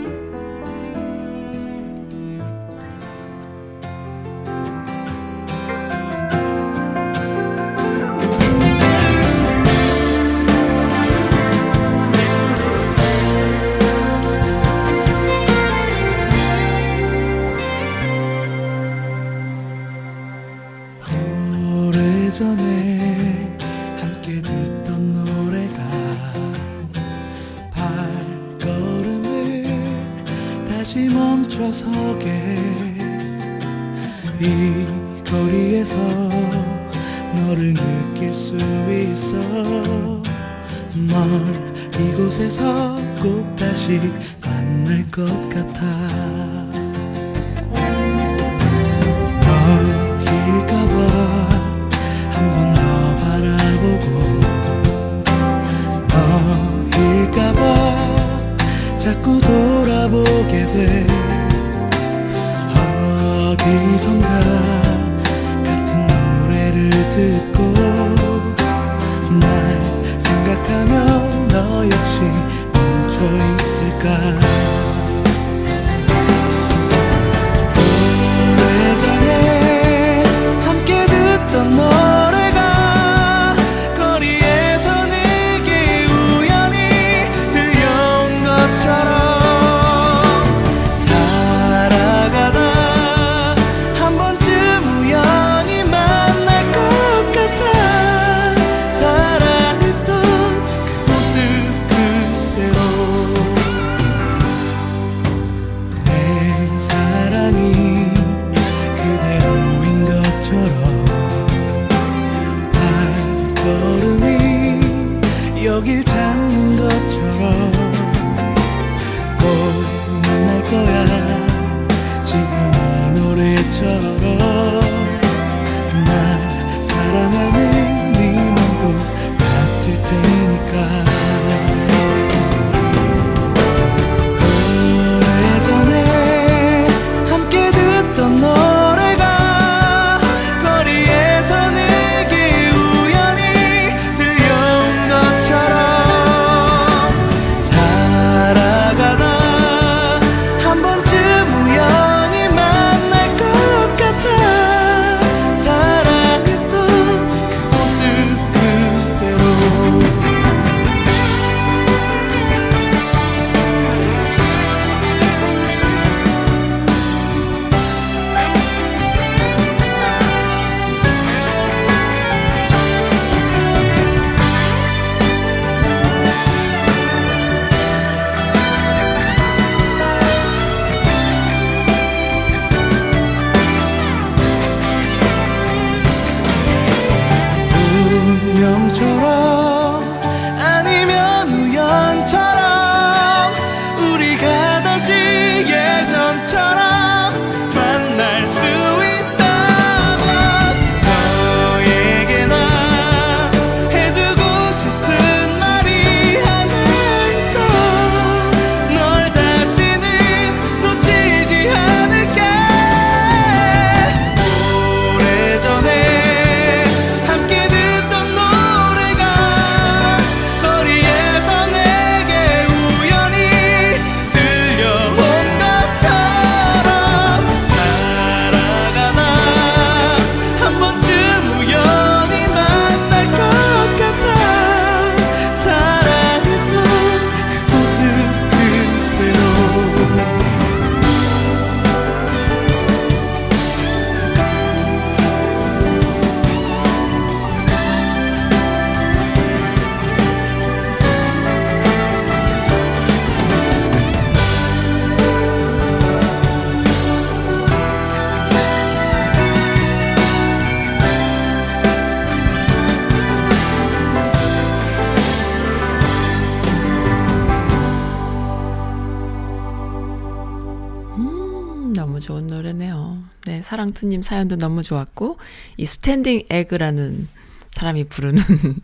사랑투님 사연도 너무 좋았고, 이 스탠딩 에그라는 사람이 부르는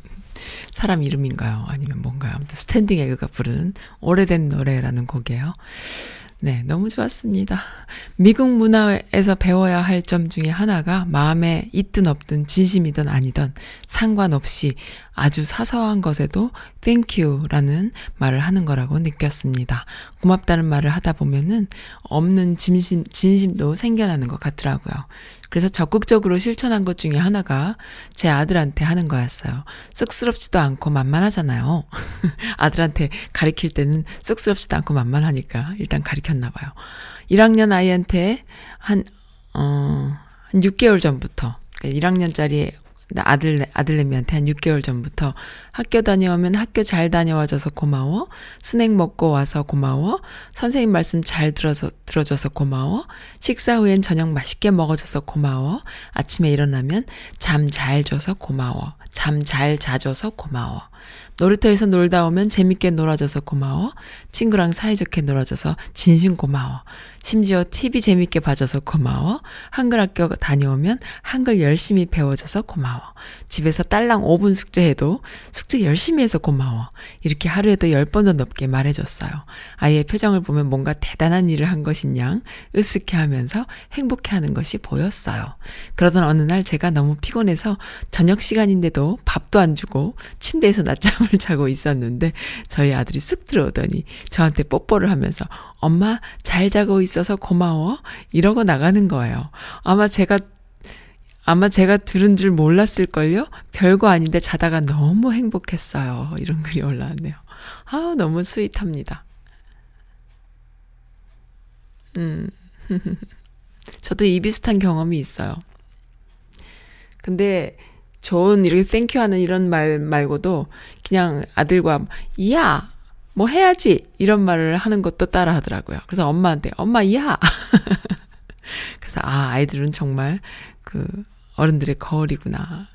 사람 이름인가요? 아니면 뭔가요? 아무튼 스탠딩 에그가 부르는 오래된 노래라는 곡이에요. 네, 너무 좋았습니다. 미국 문화에서 배워야 할 점 중에 하나가 마음에 있든 없든 진심이든 아니든 상관없이 아주 사소한 것에도 thank you라는 말을 하는 거라고 느꼈습니다. 고맙다는 말을 하다 보면은 없는 진심, 진심도 생겨나는 것 같더라고요. 그래서 적극적으로 실천한 것 중에 하나가 제 아들한테 하는 거였어요. 쑥스럽지도 않고 만만하잖아요. 아들한테 가리킬 때는 쑥스럽지도 않고 만만하니까 일단 가리켰나 봐요. 1학년 아이한테 한, 어, 한 6개월 전부터, 그러니까 1학년짜리 아들, 아들내미한테 한 6개월 전부터 학교 다녀오면 학교 잘 다녀와줘서 고마워. 스낵 먹고 와서 고마워. 선생님 말씀 잘 들어서, 들어줘서 고마워. 식사 후엔 저녁 맛있게 먹어줘서 고마워. 아침에 일어나면 잠 잘 줘서 고마워. 잠 잘 자줘서 고마워. 놀이터에서 놀다 오면 재밌게 놀아줘서 고마워. 친구랑 사이좋게 놀아줘서 진심 고마워. 심지어 TV 재밌게 봐줘서 고마워. 한글 학교 다녀오면 한글 열심히 배워줘서 고마워. 집에서 딸랑 5분 숙제해도 숙제 열심히 해서 고마워. 이렇게 하루에도 10번도 넘게 말해줬어요. 아이의 표정을 보면 뭔가 대단한 일을 한 것인 양 으쓱해 하면서 행복해 하는 것이 보였어요. 그러던 어느 날 제가 너무 피곤해서 저녁 시간인데도 밥도 안 주고 침대에서 낮잠을 자고 있었는데 저희 아들이 쑥 들어오더니 저한테 뽀뽀를 하면서 엄마 잘 자고 있어서 고마워 이러고 나가는 거예요. 아마 제가 아마 제가 들은 줄 몰랐을걸요? 별거 아닌데 자다가 너무 행복했어요. 이런 글이 올라왔네요. 아 너무 sweet합니다. 음. 저도 이 비슷한 경험이 있어요. 근데 좋은 이렇게 thank you 하는 이런 말 말고도 그냥 아들과 야, 뭐 해야지 이런 말을 하는 것도 따라 하더라고요. 그래서 엄마한테 엄마 야. 그래서 아, 아이들은 정말 그 어른들의 거울이구나.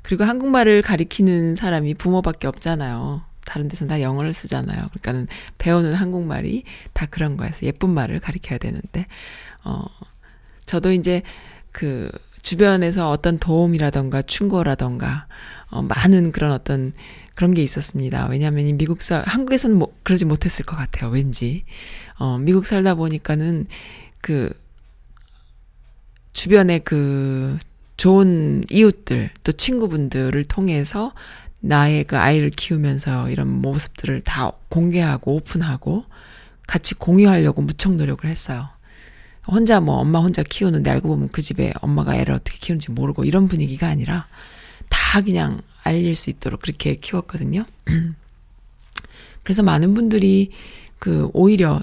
그리고 한국말을 가리키는 사람이 부모밖에 없잖아요. 다른 데서는 다 영어를 쓰잖아요. 그러니까는 배우는 한국말이 다 그런 거여서 예쁜 말을 가리켜야 되는데, 어, 저도 이제 그 주변에서 어떤 도움이라던가 충고라던가, 어, 많은 그런 어떤 그런 게 있었습니다. 왜냐하면 이 미국 사, 한국에서는 뭐 그러지 못했을 것 같아요. 왠지. 어, 미국 살다 보니까는 그 주변에 그 좋은 이웃들, 또 친구분들을 통해서 나의 그 아이를 키우면서 이런 모습들을 다 공개하고 오픈하고 같이 공유하려고 무척 노력을 했어요. 혼자 뭐 엄마 혼자 키우는데 알고 보면 그 집에 엄마가 애를 어떻게 키우는지 모르고 이런 분위기가 아니라 다 그냥 알릴 수 있도록 그렇게 키웠거든요. 그래서 많은 분들이 그 오히려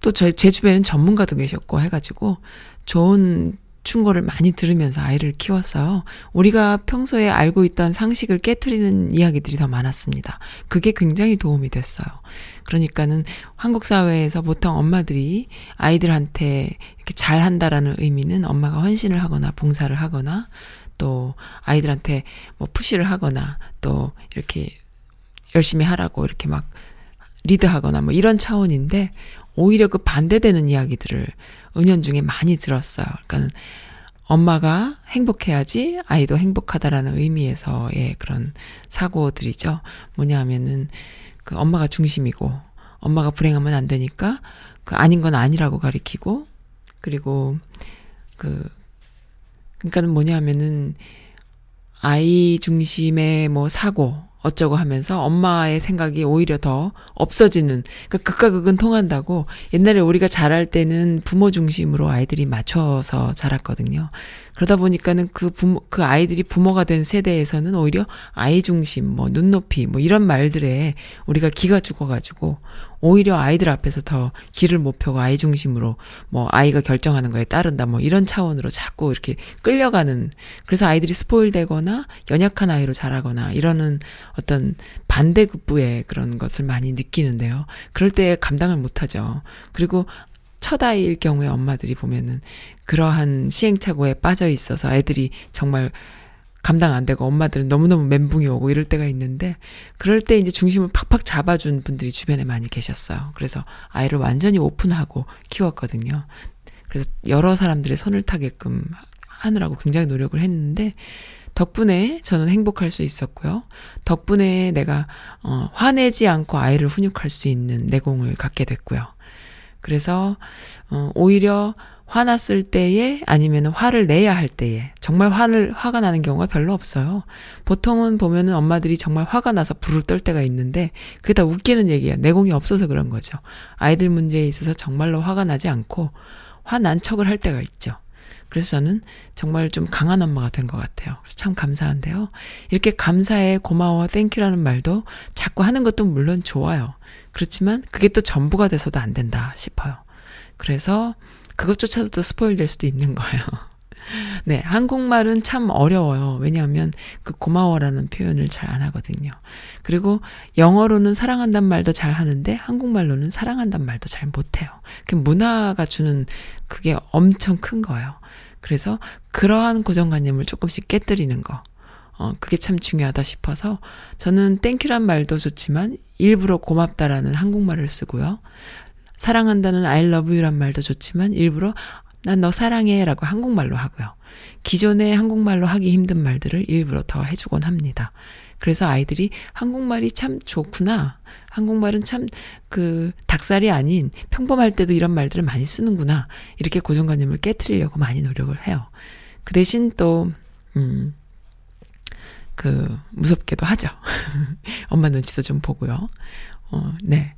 또 저희 제 주변에는 전문가도 계셨고 해가지고 좋은 충고를 많이 들으면서 아이를 키웠어요. 우리가 평소에 알고 있던 상식을 깨뜨리는 이야기들이 더 많았습니다. 그게 굉장히 도움이 됐어요. 그러니까는 한국 사회에서 보통 엄마들이 아이들한테 이렇게 잘 한다라는 의미는 엄마가 헌신을 하거나 봉사를 하거나 또 아이들한테 뭐 푸시를 하거나 또 이렇게 열심히 하라고 이렇게 막 리드하거나 뭐 이런 차원인데 오히려 그 반대되는 이야기들을 은연중에 많이 들었어요. 그러니까 엄마가 행복해야지 아이도 행복하다라는 의미에서의 그런 사고들이죠. 뭐냐 하면은 그 엄마가 중심이고 엄마가 불행하면 안 되니까 그 아닌 건 아니라고 가리키고 그리고 그 그러니까는 뭐냐 하면은 아이 중심의 뭐 사고 어쩌고 하면서 엄마의 생각이 오히려 더 없어지는 그러니까 극과 극은 통한다고 옛날에 우리가 자랄 때는 부모 중심으로 아이들이 맞춰서 자랐거든요. 그러다 보니까는 그 부모 그 아이들이 부모가 된 세대에서는 오히려 아이 중심 뭐 눈높이 뭐 이런 말들에 우리가 기가 죽어 가지고 오히려 아이들 앞에서 더 길을 못 펴고 아이 중심으로 뭐 아이가 결정하는 거에 따른다 뭐 이런 차원으로 자꾸 이렇게 끌려가는 그래서 아이들이 스포일 되거나 연약한 아이로 자라거나 이러는 어떤 반대급부의 그런 것을 많이 느끼는데요. 그럴 때 감당을 못 하죠. 그리고 첫 아이일 경우에 엄마들이 보면은 그러한 시행착오에 빠져 있어서 애들이 정말 감당 안 되고 엄마들은 너무너무 멘붕이 오고 이럴 때가 있는데 그럴 때 이제 중심을 팍팍 잡아준 분들이 주변에 많이 계셨어요. 그래서 아이를 완전히 오픈하고 키웠거든요. 그래서 여러 사람들의 손을 타게끔 하느라고 굉장히 노력을 했는데 덕분에 저는 행복할 수 있었고요. 덕분에 내가 어, 화내지 않고 아이를 훈육할 수 있는 내공을 갖게 됐고요. 그래서 어, 오히려 화났을 때에 아니면 화를 내야 할 때에 정말 화를 화가 나는 경우가 별로 없어요. 보통은 보면은 엄마들이 정말 화가 나서 부르르 떨 때가 있는데 그게 다 웃기는 얘기야. 내공이 없어서 그런 거죠. 아이들 문제에 있어서 정말로 화가 나지 않고 화난 척을 할 때가 있죠. 그래서 저는 정말 좀 강한 엄마가 된 것 같아요. 그래서 참 감사한데요. 이렇게 감사해, 고마워, thank you라는 말도 자꾸 하는 것도 물론 좋아요. 그렇지만 그게 또 전부가 돼서도 안 된다 싶어요. 그래서 그것조차도 또 spoil 될 수도 있는 거예요. 네, 한국말은 참 어려워요. 왜냐하면 그 고마워라는 표현을 잘 안 하거든요. 그리고 영어로는 사랑한단 말도 잘 하는데 한국말로는 사랑한단 말도 잘 못해요. 그 문화가 주는 그게 엄청 큰 거예요. 그래서 그러한 고정관념을 조금씩 깨뜨리는 거. 어, 그게 참 중요하다 싶어서 저는 땡큐란 말도 좋지만 일부러 고맙다라는 한국말을 쓰고요. 사랑한다는 I love you란 말도 좋지만 일부러 난 너 사랑해 라고 한국말로 하고요. 기존의 한국말로 하기 힘든 말들을 일부러 더 해주곤 합니다. 그래서 아이들이 한국말이 참 좋구나. 한국말은 참 그 닭살이 아닌 평범할 때도 이런 말들을 많이 쓰는구나. 이렇게 고정관념을 깨뜨리려고 많이 노력을 해요. 그 대신 또, 음, 그, 무섭게도 하죠. 엄마 눈치도 좀 보고요. 어, 네.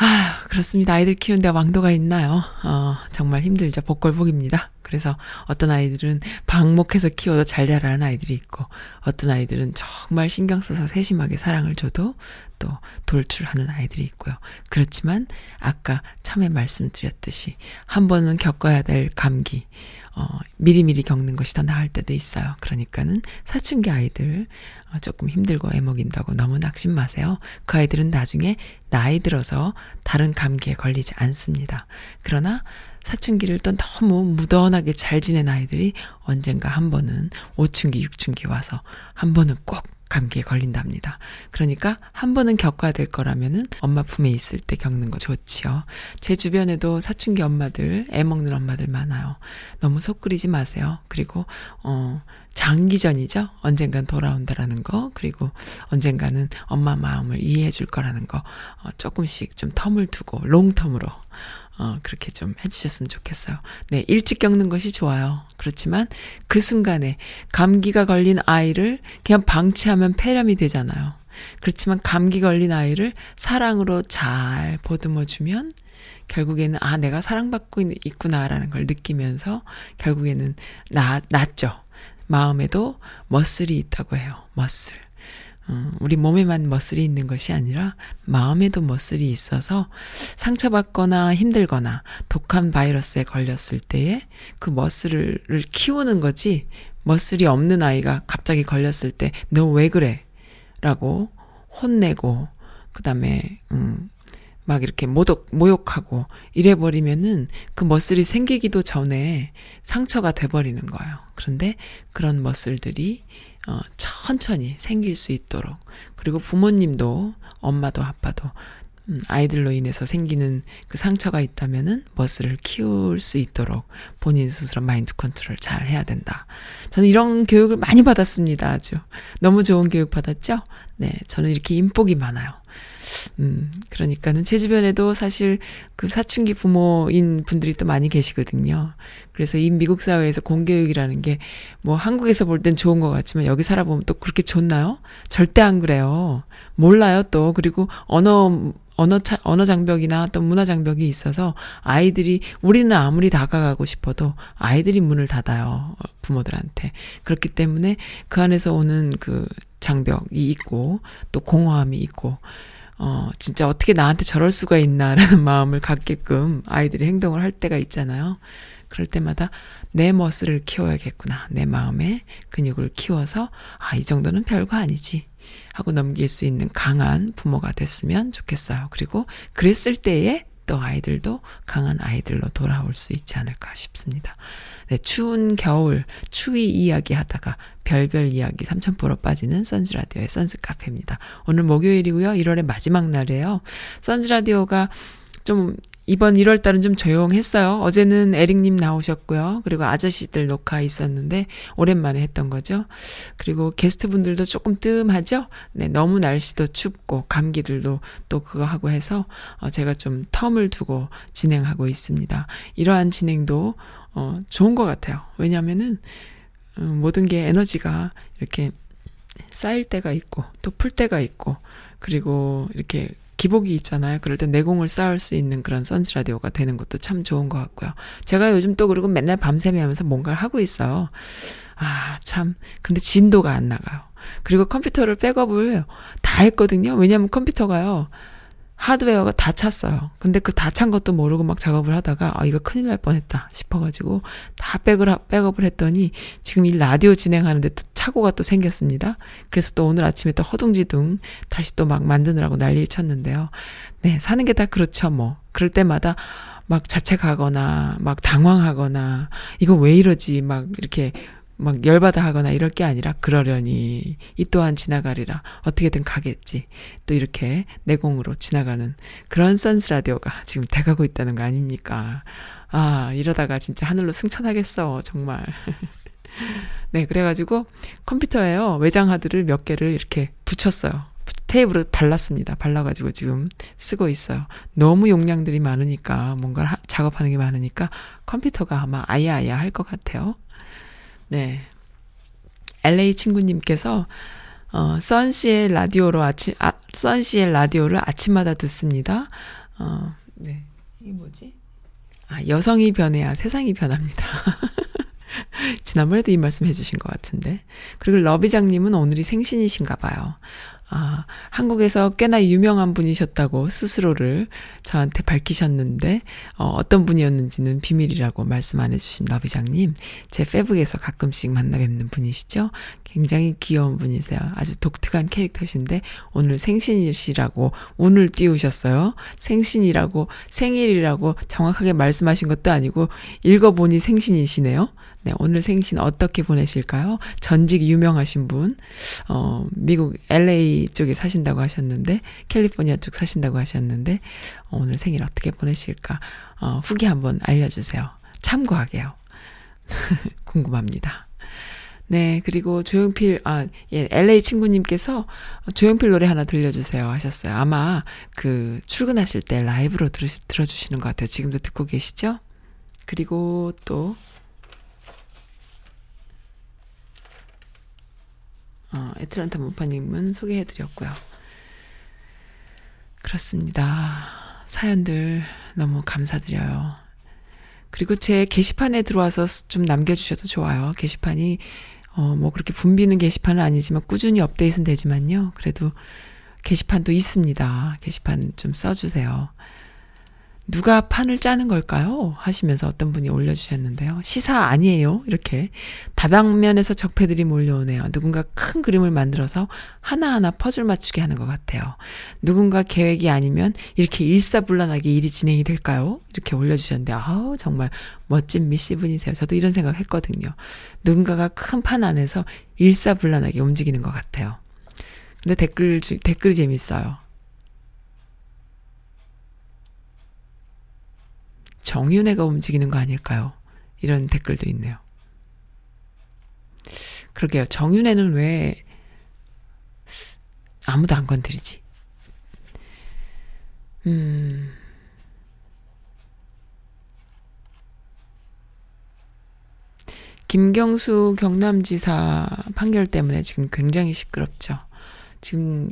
아, 그렇습니다. 아이들 키우는데 왕도가 있나요? 어, 정말 힘들죠. 복골복입니다. 그래서 어떤 아이들은 방목해서 키워도 잘 자라는 아이들이 있고, 어떤 아이들은 정말 신경 써서 세심하게 사랑을 줘도 또 돌출하는 아이들이 있고요. 그렇지만 아까 처음에 말씀드렸듯이 한 번은 겪어야 될 감기, 어, 미리미리 겪는 것이 더 나을 때도 있어요. 그러니까는 사춘기 아이들 어, 조금 힘들고 애먹인다고 너무 낙심 마세요. 그 아이들은 나중에 나이 들어서 다른 감기에 걸리지 않습니다. 그러나 사춘기를 또 너무 무던하게 잘 지낸 아이들이 언젠가 한 번은 오춘기, 육춘기 와서 한 번은 꼭 감기에 걸린답니다. 그러니까 한 번은 겪어야 될 거라면은 엄마 품에 있을 때 겪는 거 좋지요. 제 주변에도 사춘기 엄마들, 애 먹는 엄마들 많아요. 너무 속 끓이지 마세요. 그리고, 어, 장기전이죠. 언젠간 돌아온다라는 거, 그리고 언젠가는 엄마 마음을 이해해 줄 거라는 거, 어, 조금씩 좀 텀을 두고, 롱텀으로, 어, 그렇게 좀 해주셨으면 좋겠어요. 네, 일찍 겪는 것이 좋아요. 그렇지만 그 순간에 감기가 걸린 아이를 그냥 방치하면 폐렴이 되잖아요. 그렇지만 감기 걸린 아이를 사랑으로 잘 보듬어주면 결국에는 아, 내가 사랑받고 있구나라는 걸 느끼면서 결국에는 나, 낫죠. 마음에도 머슬이 있다고 해요. 머슬. 음, 우리 몸에만 머슬이 있는 것이 아니라 마음에도 머슬이 있어서 상처받거나 힘들거나 독한 바이러스에 걸렸을 때에 그 머슬을 키우는 거지 머슬이 없는 아이가 갑자기 걸렸을 때 너 왜 그래? 라고 혼내고 그 다음에 음, 막 이렇게 모독, 모욕하고 이래버리면은 그 머슬이 생기기도 전에 상처가 돼버리는 거예요. 그런데 그런 머슬들이 어, 천천히 생길 수 있도록 그리고 부모님도 엄마도 아빠도 음, 아이들로 인해서 생기는 그 상처가 있다면은 머슬을 키울 수 있도록 본인 스스로 마인드 컨트롤 잘 해야 된다. 저는 이런 교육을 많이 받았습니다. 아주 너무 좋은 교육 받았죠. 네, 저는 이렇게 인복이 많아요. 음, 그러니까는 제 주변에도 사실 그 사춘기 부모인 분들이 또 많이 계시거든요. 그래서 이 미국 사회에서 공교육이라는 게 뭐 한국에서 볼 땐 좋은 것 같지만 여기 살아보면 또 그렇게 좋나요? 절대 안 그래요. 몰라요 또. 그리고 언어 언어 차, 언어 장벽이나 또 문화 장벽이 있어서 아이들이 우리는 아무리 다가가고 싶어도 아이들이 문을 닫아요. 부모들한테. 그렇기 때문에 그 안에서 오는 그 장벽이 있고 또 공허함이 있고 어, 진짜 어떻게 나한테 저럴 수가 있나라는 마음을 갖게끔 아이들이 행동을 할 때가 있잖아요. 그럴 때마다 내 머슬을 키워야겠구나. 내 마음의 근육을 키워서, 아, 이 정도는 별거 아니지. 하고 넘길 수 있는 강한 부모가 됐으면 좋겠어요. 그리고 그랬을 때에 또 아이들도 강한 아이들로 돌아올 수 있지 않을까 싶습니다. 네, 추운 겨울, 추위 이야기 하다가 별별 이야기 3000% 빠지는 선즈라디오의 선즈 카페입니다. 오늘 목요일이고요. 1월의 마지막 날이에요. 선즈라디오가 좀 이번 1월 달은 좀 조용했어요. 어제는 에릭님 나오셨고요. 그리고 아저씨들 녹화 있었는데 오랜만에 했던 거죠. 그리고 게스트분들도 조금 뜸하죠. 네, 너무 날씨도 춥고 감기들도 또 그거 하고 해서 어, 제가 좀 텀을 두고 진행하고 있습니다. 이러한 진행도 어, 좋은 것 같아요. 왜냐면은 음, 모든 게 에너지가 이렇게 쌓일 때가 있고 또 풀 때가 있고 그리고 이렇게 기복이 있잖아요. 그럴 때 내공을 쌓을 수 있는 그런 선즈 라디오가 되는 것도 참 좋은 것 같고요. 제가 요즘 또 그리고 맨날 밤새며 하면서 뭔가를 하고 있어요. 아, 참. 근데 진도가 안 나가요. 그리고 컴퓨터를 백업을 다 했거든요. 왜냐면 컴퓨터가요. 하드웨어가 다 찼어요. 근데 그 다 찬 것도 모르고 막 작업을 하다가 아 이거 큰일 날 뻔했다 싶어가지고 다 백을 백업을 했더니 지금 이 라디오 진행하는데 또 착오가 또 생겼습니다. 그래서 또 오늘 아침에 또 허둥지둥 다시 또 막 만드느라고 난리를 쳤는데요. 네 사는 게 다 그렇죠 뭐 그럴 때마다 막 자책하거나 막 당황하거나 이거 왜 이러지 막 이렇게 막 열받아 하거나 이럴 게 아니라 그러려니 이 또한 지나가리라 어떻게든 가겠지 또 이렇게 내공으로 지나가는 그런 선스 라디오가 지금 돼가고 있다는 거 아닙니까 아 이러다가 진짜 하늘로 승천하겠어 정말 네 그래가지고 컴퓨터에요 외장 하드를 몇 개를 이렇게 붙였어요 테이블을 발랐습니다. 발라가지고 지금 쓰고 있어요. 너무 용량들이 많으니까, 뭔가 작업하는 게 많으니까 컴퓨터가 아마 아야아야 할 것 같아요. 네. LA 친구님께서 어, 선씨의 라디오로 아침, 아, 선씨의 라디오를 아침마다 듣습니다. 어, 네. 이게 뭐지? 아, 여성이 변해야 세상이 변합니다. 지난번에도 이 말씀 해주신 것 같은데. 그리고 러비장님은 오늘이 생신이신가 봐요. 아, 한국에서 꽤나 유명한 분이셨다고 스스로를 저한테 밝히셨는데, 어, 어떤 분이었는지는 비밀이라고 말씀 안 해주신 러비장님, 제 페북에서 가끔씩 만나 뵙는 분이시죠? 굉장히 귀여운 분이세요. 아주 독특한 캐릭터신데, 오늘 생신이시라고 운을 띄우셨어요. 생신이라고, 생일이라고 정확하게 말씀하신 것도 아니고, 읽어보니 생신이시네요. 네, 오늘 생신 어떻게 보내실까요? 전직 유명하신 분, 어, 미국 LA 쪽에 사신다고 하셨는데, 캘리포니아 쪽 사신다고 하셨는데, 어, 오늘 생일 어떻게 보내실까? 어, 후기 한번 알려주세요. 참고하게요. 궁금합니다. 네, 그리고 조용필, 아, 예, LA 친구님께서 조용필 노래 하나 들려주세요 하셨어요. 아마 그 출근하실 때 라이브로 들으, 들어주시는 것 같아요. 지금도 듣고 계시죠? 그리고 또, 어, 애틀란타 문파님은 소개해드렸고요. 그렇습니다. 사연들 너무 감사드려요. 그리고 제 게시판에 들어와서 좀 남겨주셔도 좋아요. 게시판이, 어, 뭐 그렇게 붐비는 게시판은 아니지만 꾸준히 업데이트는 되지만요. 그래도 게시판도 있습니다. 게시판 좀 써주세요. 누가 판을 짜는 걸까요? 하시면서 어떤 분이 올려주셨는데요. 시사 아니에요. 이렇게 다방면에서 적폐들이 몰려오네요. 누군가 큰 그림을 만들어서 하나하나 퍼즐 맞추게 하는 것 같아요. 누군가 계획이 아니면 이렇게 일사불란하게 일이 진행이 될까요? 이렇게 올려주셨는데 아우 정말 멋진 미씨분이세요. 저도 이런 생각 했거든요. 누군가가 큰 판 안에서 일사불란하게 움직이는 것 같아요. 근데 댓글 댓글이 재밌어요. 정윤회가 움직이는 거 아닐까요? 이런 댓글도 있네요. 그러게요. 정윤회는 왜 아무도 안 건드리지? 음. 김경수 경남지사 판결 때문에 지금 굉장히 시끄럽죠. 지금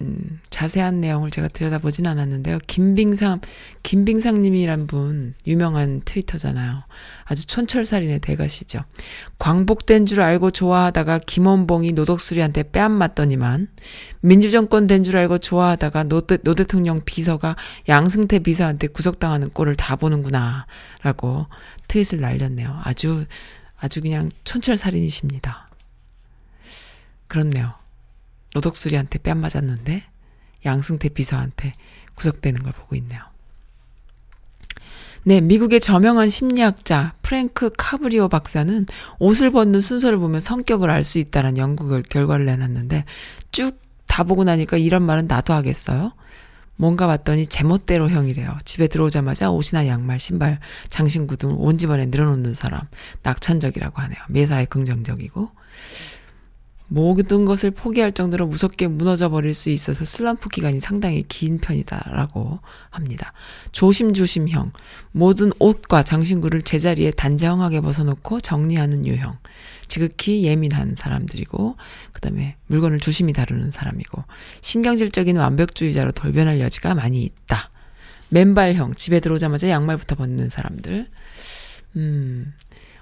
음, 자세한 내용을 제가 들여다보진 않았는데요. 김빙상, 김빙삼님이란 분, 유명한 트위터잖아요. 아주 촌철살인의 대가시죠. 광복된 줄 알고 좋아하다가 김원봉이 노덕술이한테 뺨 맞더니만, 민주정권 된 줄 알고 좋아하다가 노, 노 대통령 비서가 양승태 비서한테 구속당하는 꼴을 다 보는구나, 라고 트윗을 날렸네요. 아주, 아주 그냥 촌철살인이십니다. 그렇네요. 노덕술이한테 뺨 맞았는데 양승태 비서한테 구속되는 걸 보고 있네요. 네, 미국의 저명한 심리학자 프랭크 카브리오 박사는 옷을 벗는 순서를 보면 성격을 알 수 있다는 연구 결과를 내놨는데 쭉 다 보고 나니까 이런 말은 나도 하겠어요. 뭔가 봤더니 제멋대로 형이래요. 집에 들어오자마자 옷이나 양말, 신발, 장신구 등 온 집안에 늘어놓는 사람. 낙천적이라고 하네요. 매사에 긍정적이고. 모든 것을 포기할 정도로 무섭게 무너져 버릴 수 있어서 슬럼프 기간이 상당히 긴 편이다라고 합니다. 조심조심형. 모든 옷과 장신구를 제자리에 단정하게 벗어놓고 정리하는 유형. 지극히 예민한 사람들이고, 그 다음에 물건을 조심히 다루는 사람이고, 신경질적인 완벽주의자로 돌변할 여지가 많이 있다. 맨발형. 집에 들어오자마자 양말부터 벗는 사람들. 음,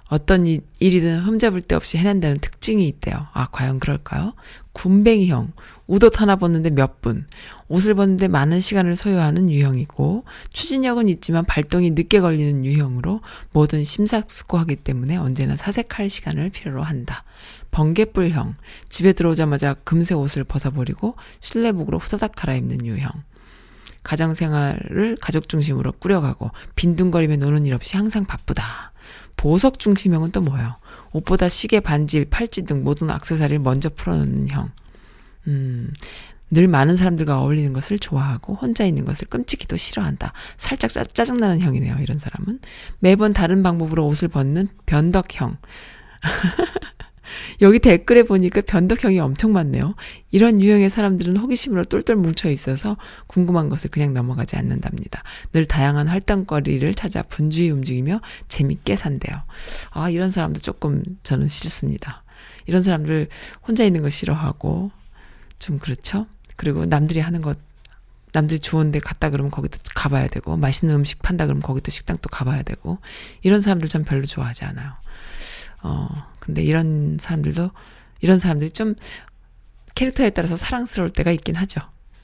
어떤 일이든 흠잡을 데 없이 해낸다는 특징이 있대요. 아, 과연 그럴까요? 군뱅이형. 우옷 하나 벗는데 몇 분. 옷을 벗는데 많은 시간을 소요하는 유형이고, 추진력은 있지만 발동이 늦게 걸리는 유형으로 뭐든 심사숙고하기 때문에 언제나 사색할 시간을 필요로 한다. 번개불형. 집에 들어오자마자 금세 옷을 벗어버리고 실내복으로 후다닥 갈아입는 유형. 가정 생활을 가족 중심으로 꾸려가고 빈둥거리며 노는 일 없이 항상 바쁘다. 보석 중심형은 또 뭐예요? 옷보다 시계, 반지, 팔찌 등 모든 악세사리를 먼저 풀어놓는 형. 음, 늘 많은 사람들과 어울리는 것을 좋아하고 혼자 있는 것을 끔찍히도 싫어한다. 살짝 짜, 짜증나는 형이네요, 이런 사람은. 매번 다른 방법으로 옷을 벗는 변덕형. 여기 댓글에 보니까 변덕형이 엄청 많네요. 이런 유형의 사람들은 호기심으로 똘똘 뭉쳐 있어서 궁금한 것을 그냥 넘어가지 않는답니다. 늘 다양한 활동거리를 찾아 분주히 움직이며 재밌게 산대요. 아, 이런 사람도 조금 저는 싫습니다. 이런 사람들 혼자 있는 거 싫어하고 좀 그렇죠? 그리고 남들이 하는 것 남들이 좋은데 갔다 그러면 거기도 가봐야 되고 맛있는 음식 판다 그러면 거기도 식당 또 가봐야 되고 이런 사람들 전 별로 좋아하지 않아요. 어, 근데 이런 사람들도, 이런 사람들이 좀 캐릭터에 따라서 사랑스러울 때가 있긴 하죠.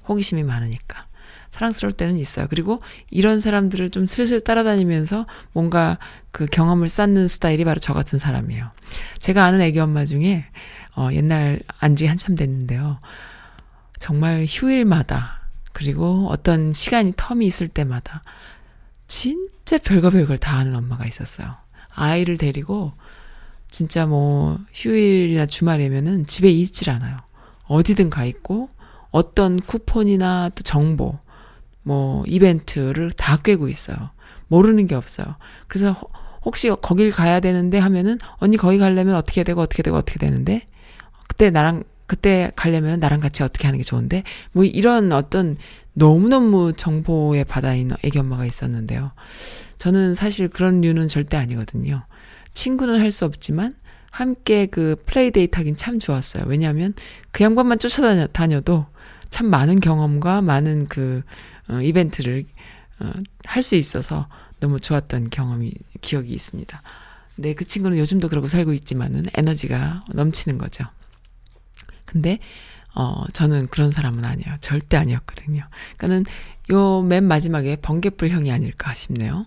호기심이 많으니까. 사랑스러울 때는 있어요. 그리고 이런 사람들을 좀 슬슬 따라다니면서 뭔가 그 경험을 쌓는 스타일이 바로 저 같은 사람이에요. 제가 아는 애기 엄마 중에, 어, 옛날 안 지 한참 됐는데요. 정말 휴일마다, 그리고 어떤 시간이 텀이 있을 때마다, 진짜 별거 별걸 다 하는 엄마가 있었어요. 아이를 데리고 진짜 뭐 휴일이나 주말이면은 집에 있질 않아요. 어디든 가 있고 어떤 쿠폰이나 또 정보 뭐 이벤트를 다 꿰고 있어요. 모르는 게 없어요. 그래서 혹시 거길 가야 되는데 하면은 언니 거기 가려면 어떻게 되고 어떻게 되고 어떻게 되는데 그때 나랑 그때 가려면 나랑 같이 어떻게 하는 게 좋은데 뭐 이런 어떤 너무너무 정보에 바다 있는 애기 엄마가 있었는데요. 저는 사실 그런 류는 절대 아니거든요. 친구는 할 수 없지만 함께 그 플레이 데이트 하긴 참 좋았어요. 왜냐하면 그 양반만 쫓아다녀도 참 많은 경험과 많은 그 어, 이벤트를 어, 할 수 있어서 너무 좋았던 경험이 기억이 있습니다. 근데 그 친구는 요즘도 그러고 살고 있지만은 에너지가 넘치는 거죠. 근데 어 저는 그런 사람은 아니에요. 절대 아니었거든요. 그러니까는 요 맨 마지막에 번개불 형이 아닐까 싶네요.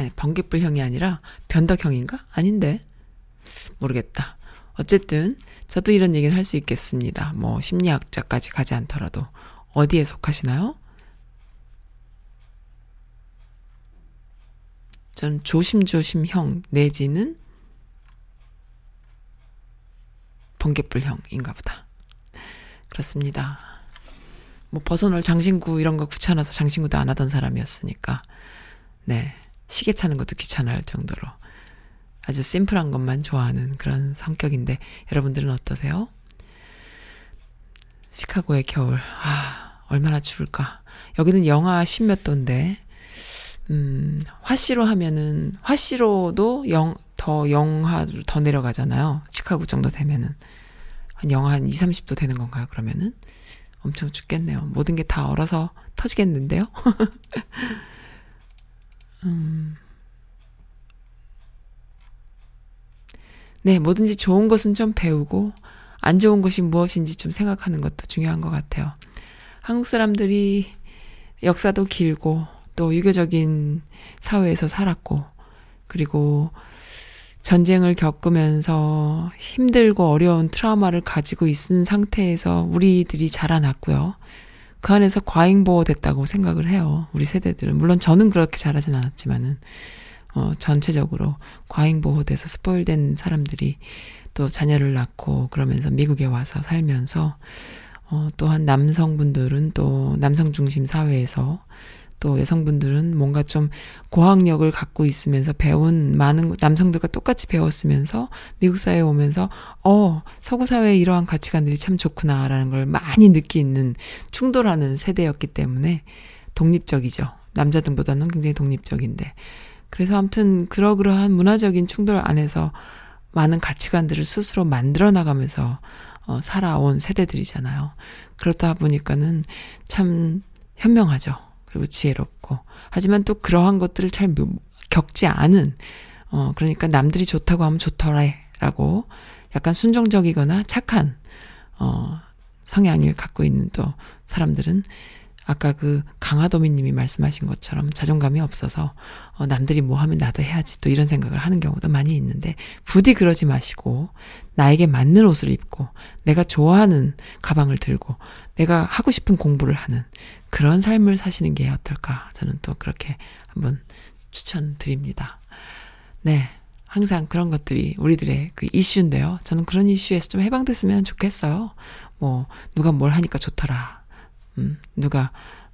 아니, 번개불형이 아니라 변덕형인가? 아닌데. 모르겠다. 어쨌든, 저도 이런 얘기는 할 수 있겠습니다. 뭐, 심리학자까지 가지 않더라도. 어디에 속하시나요? 저는 조심조심형 내지는 번개불형인가 보다. 그렇습니다. 뭐 벗어놓을 장신구 이런 거 귀찮아서 장신구도 안 하던 사람이었으니까. 네. 시계 차는 것도 귀찮아할 정도로 아주 심플한 것만 좋아하는 그런 성격인데 여러분들은 어떠세요? 시카고의 겨울. 아, 얼마나 추울까. 여기는 영하 10몇 도인데, 음, 화씨로 하면은, 화씨로도 영, 더 영하로 더 내려가잖아요. 시카고 정도 되면은. 한 영하 한 2, 30도 되는 건가요, 그러면은? 엄청 춥겠네요. 모든 게 다 얼어서 터지겠는데요? 음. 네, 뭐든지 좋은 것은 좀 배우고, 안 좋은 것이 무엇인지 좀 생각하는 것도 중요한 것 같아요. 한국 사람들이 역사도 길고, 또 유교적인 사회에서 살았고, 그리고 전쟁을 겪으면서 힘들고 어려운 트라우마를 가지고 있는 상태에서 우리들이 자라났고요. 그 안에서 과잉보호됐다고 생각을 해요. 우리 세대들은. 물론 저는 그렇게 잘하진 않았지만은, 어, 전체적으로 과잉보호돼서 스포일된 사람들이 또 자녀를 낳고 그러면서 미국에 와서 살면서, 어, 또한 남성분들은 또 남성 중심 사회에서 또 여성분들은 뭔가 좀 고학력을 갖고 있으면서 배운 많은 남성들과 똑같이 배웠으면서 미국 사회에 오면서 어 서구 사회의 이러한 가치관들이 참 좋구나라는 걸 많이 느끼는 충돌하는 세대였기 때문에 독립적이죠. 남자들보다는 굉장히 독립적인데 그래서 아무튼 그러그러한 문화적인 충돌 안에서 많은 가치관들을 스스로 만들어 나가면서 어, 살아온 세대들이잖아요. 그렇다 보니까는 참 현명하죠. 그리고 지혜롭고. 하지만 또 그러한 것들을 잘 겪지 않은, 어, 그러니까 남들이 좋다고 하면 좋더래. 라고 약간 순종적이거나 착한, 어, 성향을 갖고 있는 또 사람들은 아까 그 강화도미님이 말씀하신 것처럼 자존감이 없어서 어, 남들이 뭐 하면 나도 해야지 또 이런 생각을 하는 경우도 많이 있는데 부디 그러지 마시고 나에게 맞는 옷을 입고 내가 좋아하는 가방을 들고 내가 하고 싶은 공부를 하는 그런 삶을 사시는 게 어떨까 저는 또 그렇게 한번 추천드립니다. 네. 항상 그런 것들이 우리들의 그 이슈인데요. 저는 그런 이슈에서 좀 해방됐으면 좋겠어요. 뭐, 누가 뭘 하니까 좋더라. 음, 누가,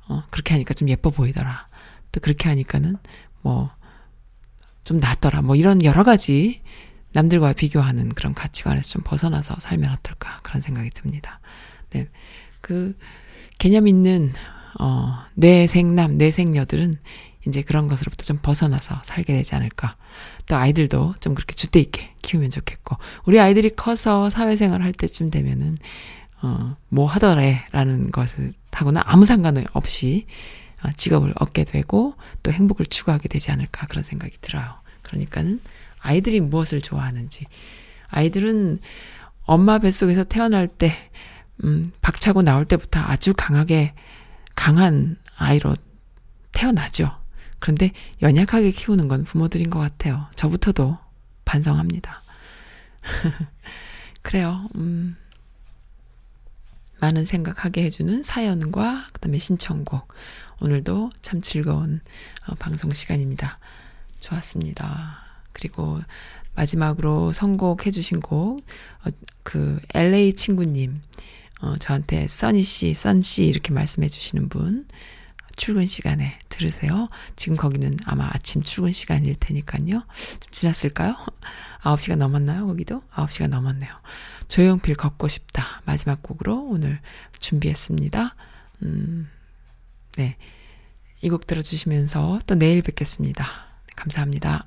어, 그렇게 하니까 좀 예뻐 보이더라. 또 그렇게 하니까는 뭐, 좀 낫더라. 뭐 이런 여러 가지 남들과 비교하는 그런 가치관에서 좀 벗어나서 살면 어떨까. 그런 생각이 듭니다. 네. 그 개념 있는, 어, 뇌생남, 뇌생녀들은 이제 그런 것으로부터 좀 벗어나서 살게 되지 않을까. 또 아이들도 좀 그렇게 주대 있게 키우면 좋겠고, 우리 아이들이 커서 사회생활 할 때쯤 되면은, 어, 뭐 하더래 라는 것을 하고는 아무 상관 없이 어, 직업을 얻게 되고 또 행복을 추구하게 되지 않을까 그런 생각이 들어요. 그러니까는 아이들이 무엇을 좋아하는지 아이들은 엄마 뱃속에서 태어날 때 음, 박차고 나올 때부터 아주 강하게 강한 아이로 태어나죠. 그런데 연약하게 키우는 건 부모들인 것 같아요. 저부터도 반성합니다. 그래요. 음. 많은 생각하게 해주는 사연과 그다음에 신청곡. 오늘도 참 즐거운 어, 방송 시간입니다. 좋았습니다. 그리고 마지막으로 선곡 해주신 곡, 어, 그 LA 친구님, 어, 저한테 써니 씨, 선 씨 이렇게 말씀해 주시는 분, 출근 시간에 들으세요. 지금 거기는 아마 아침 출근 시간일 테니까요. 좀 지났을까요? 9시가 넘었나요? 거기도? 9시가 넘었네요. 조용필 걷고 싶다. 마지막 곡으로 오늘 준비했습니다. 음, 네. 이 곡 들어주시면서 또 내일 뵙겠습니다. 감사합니다.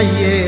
나의 사랑아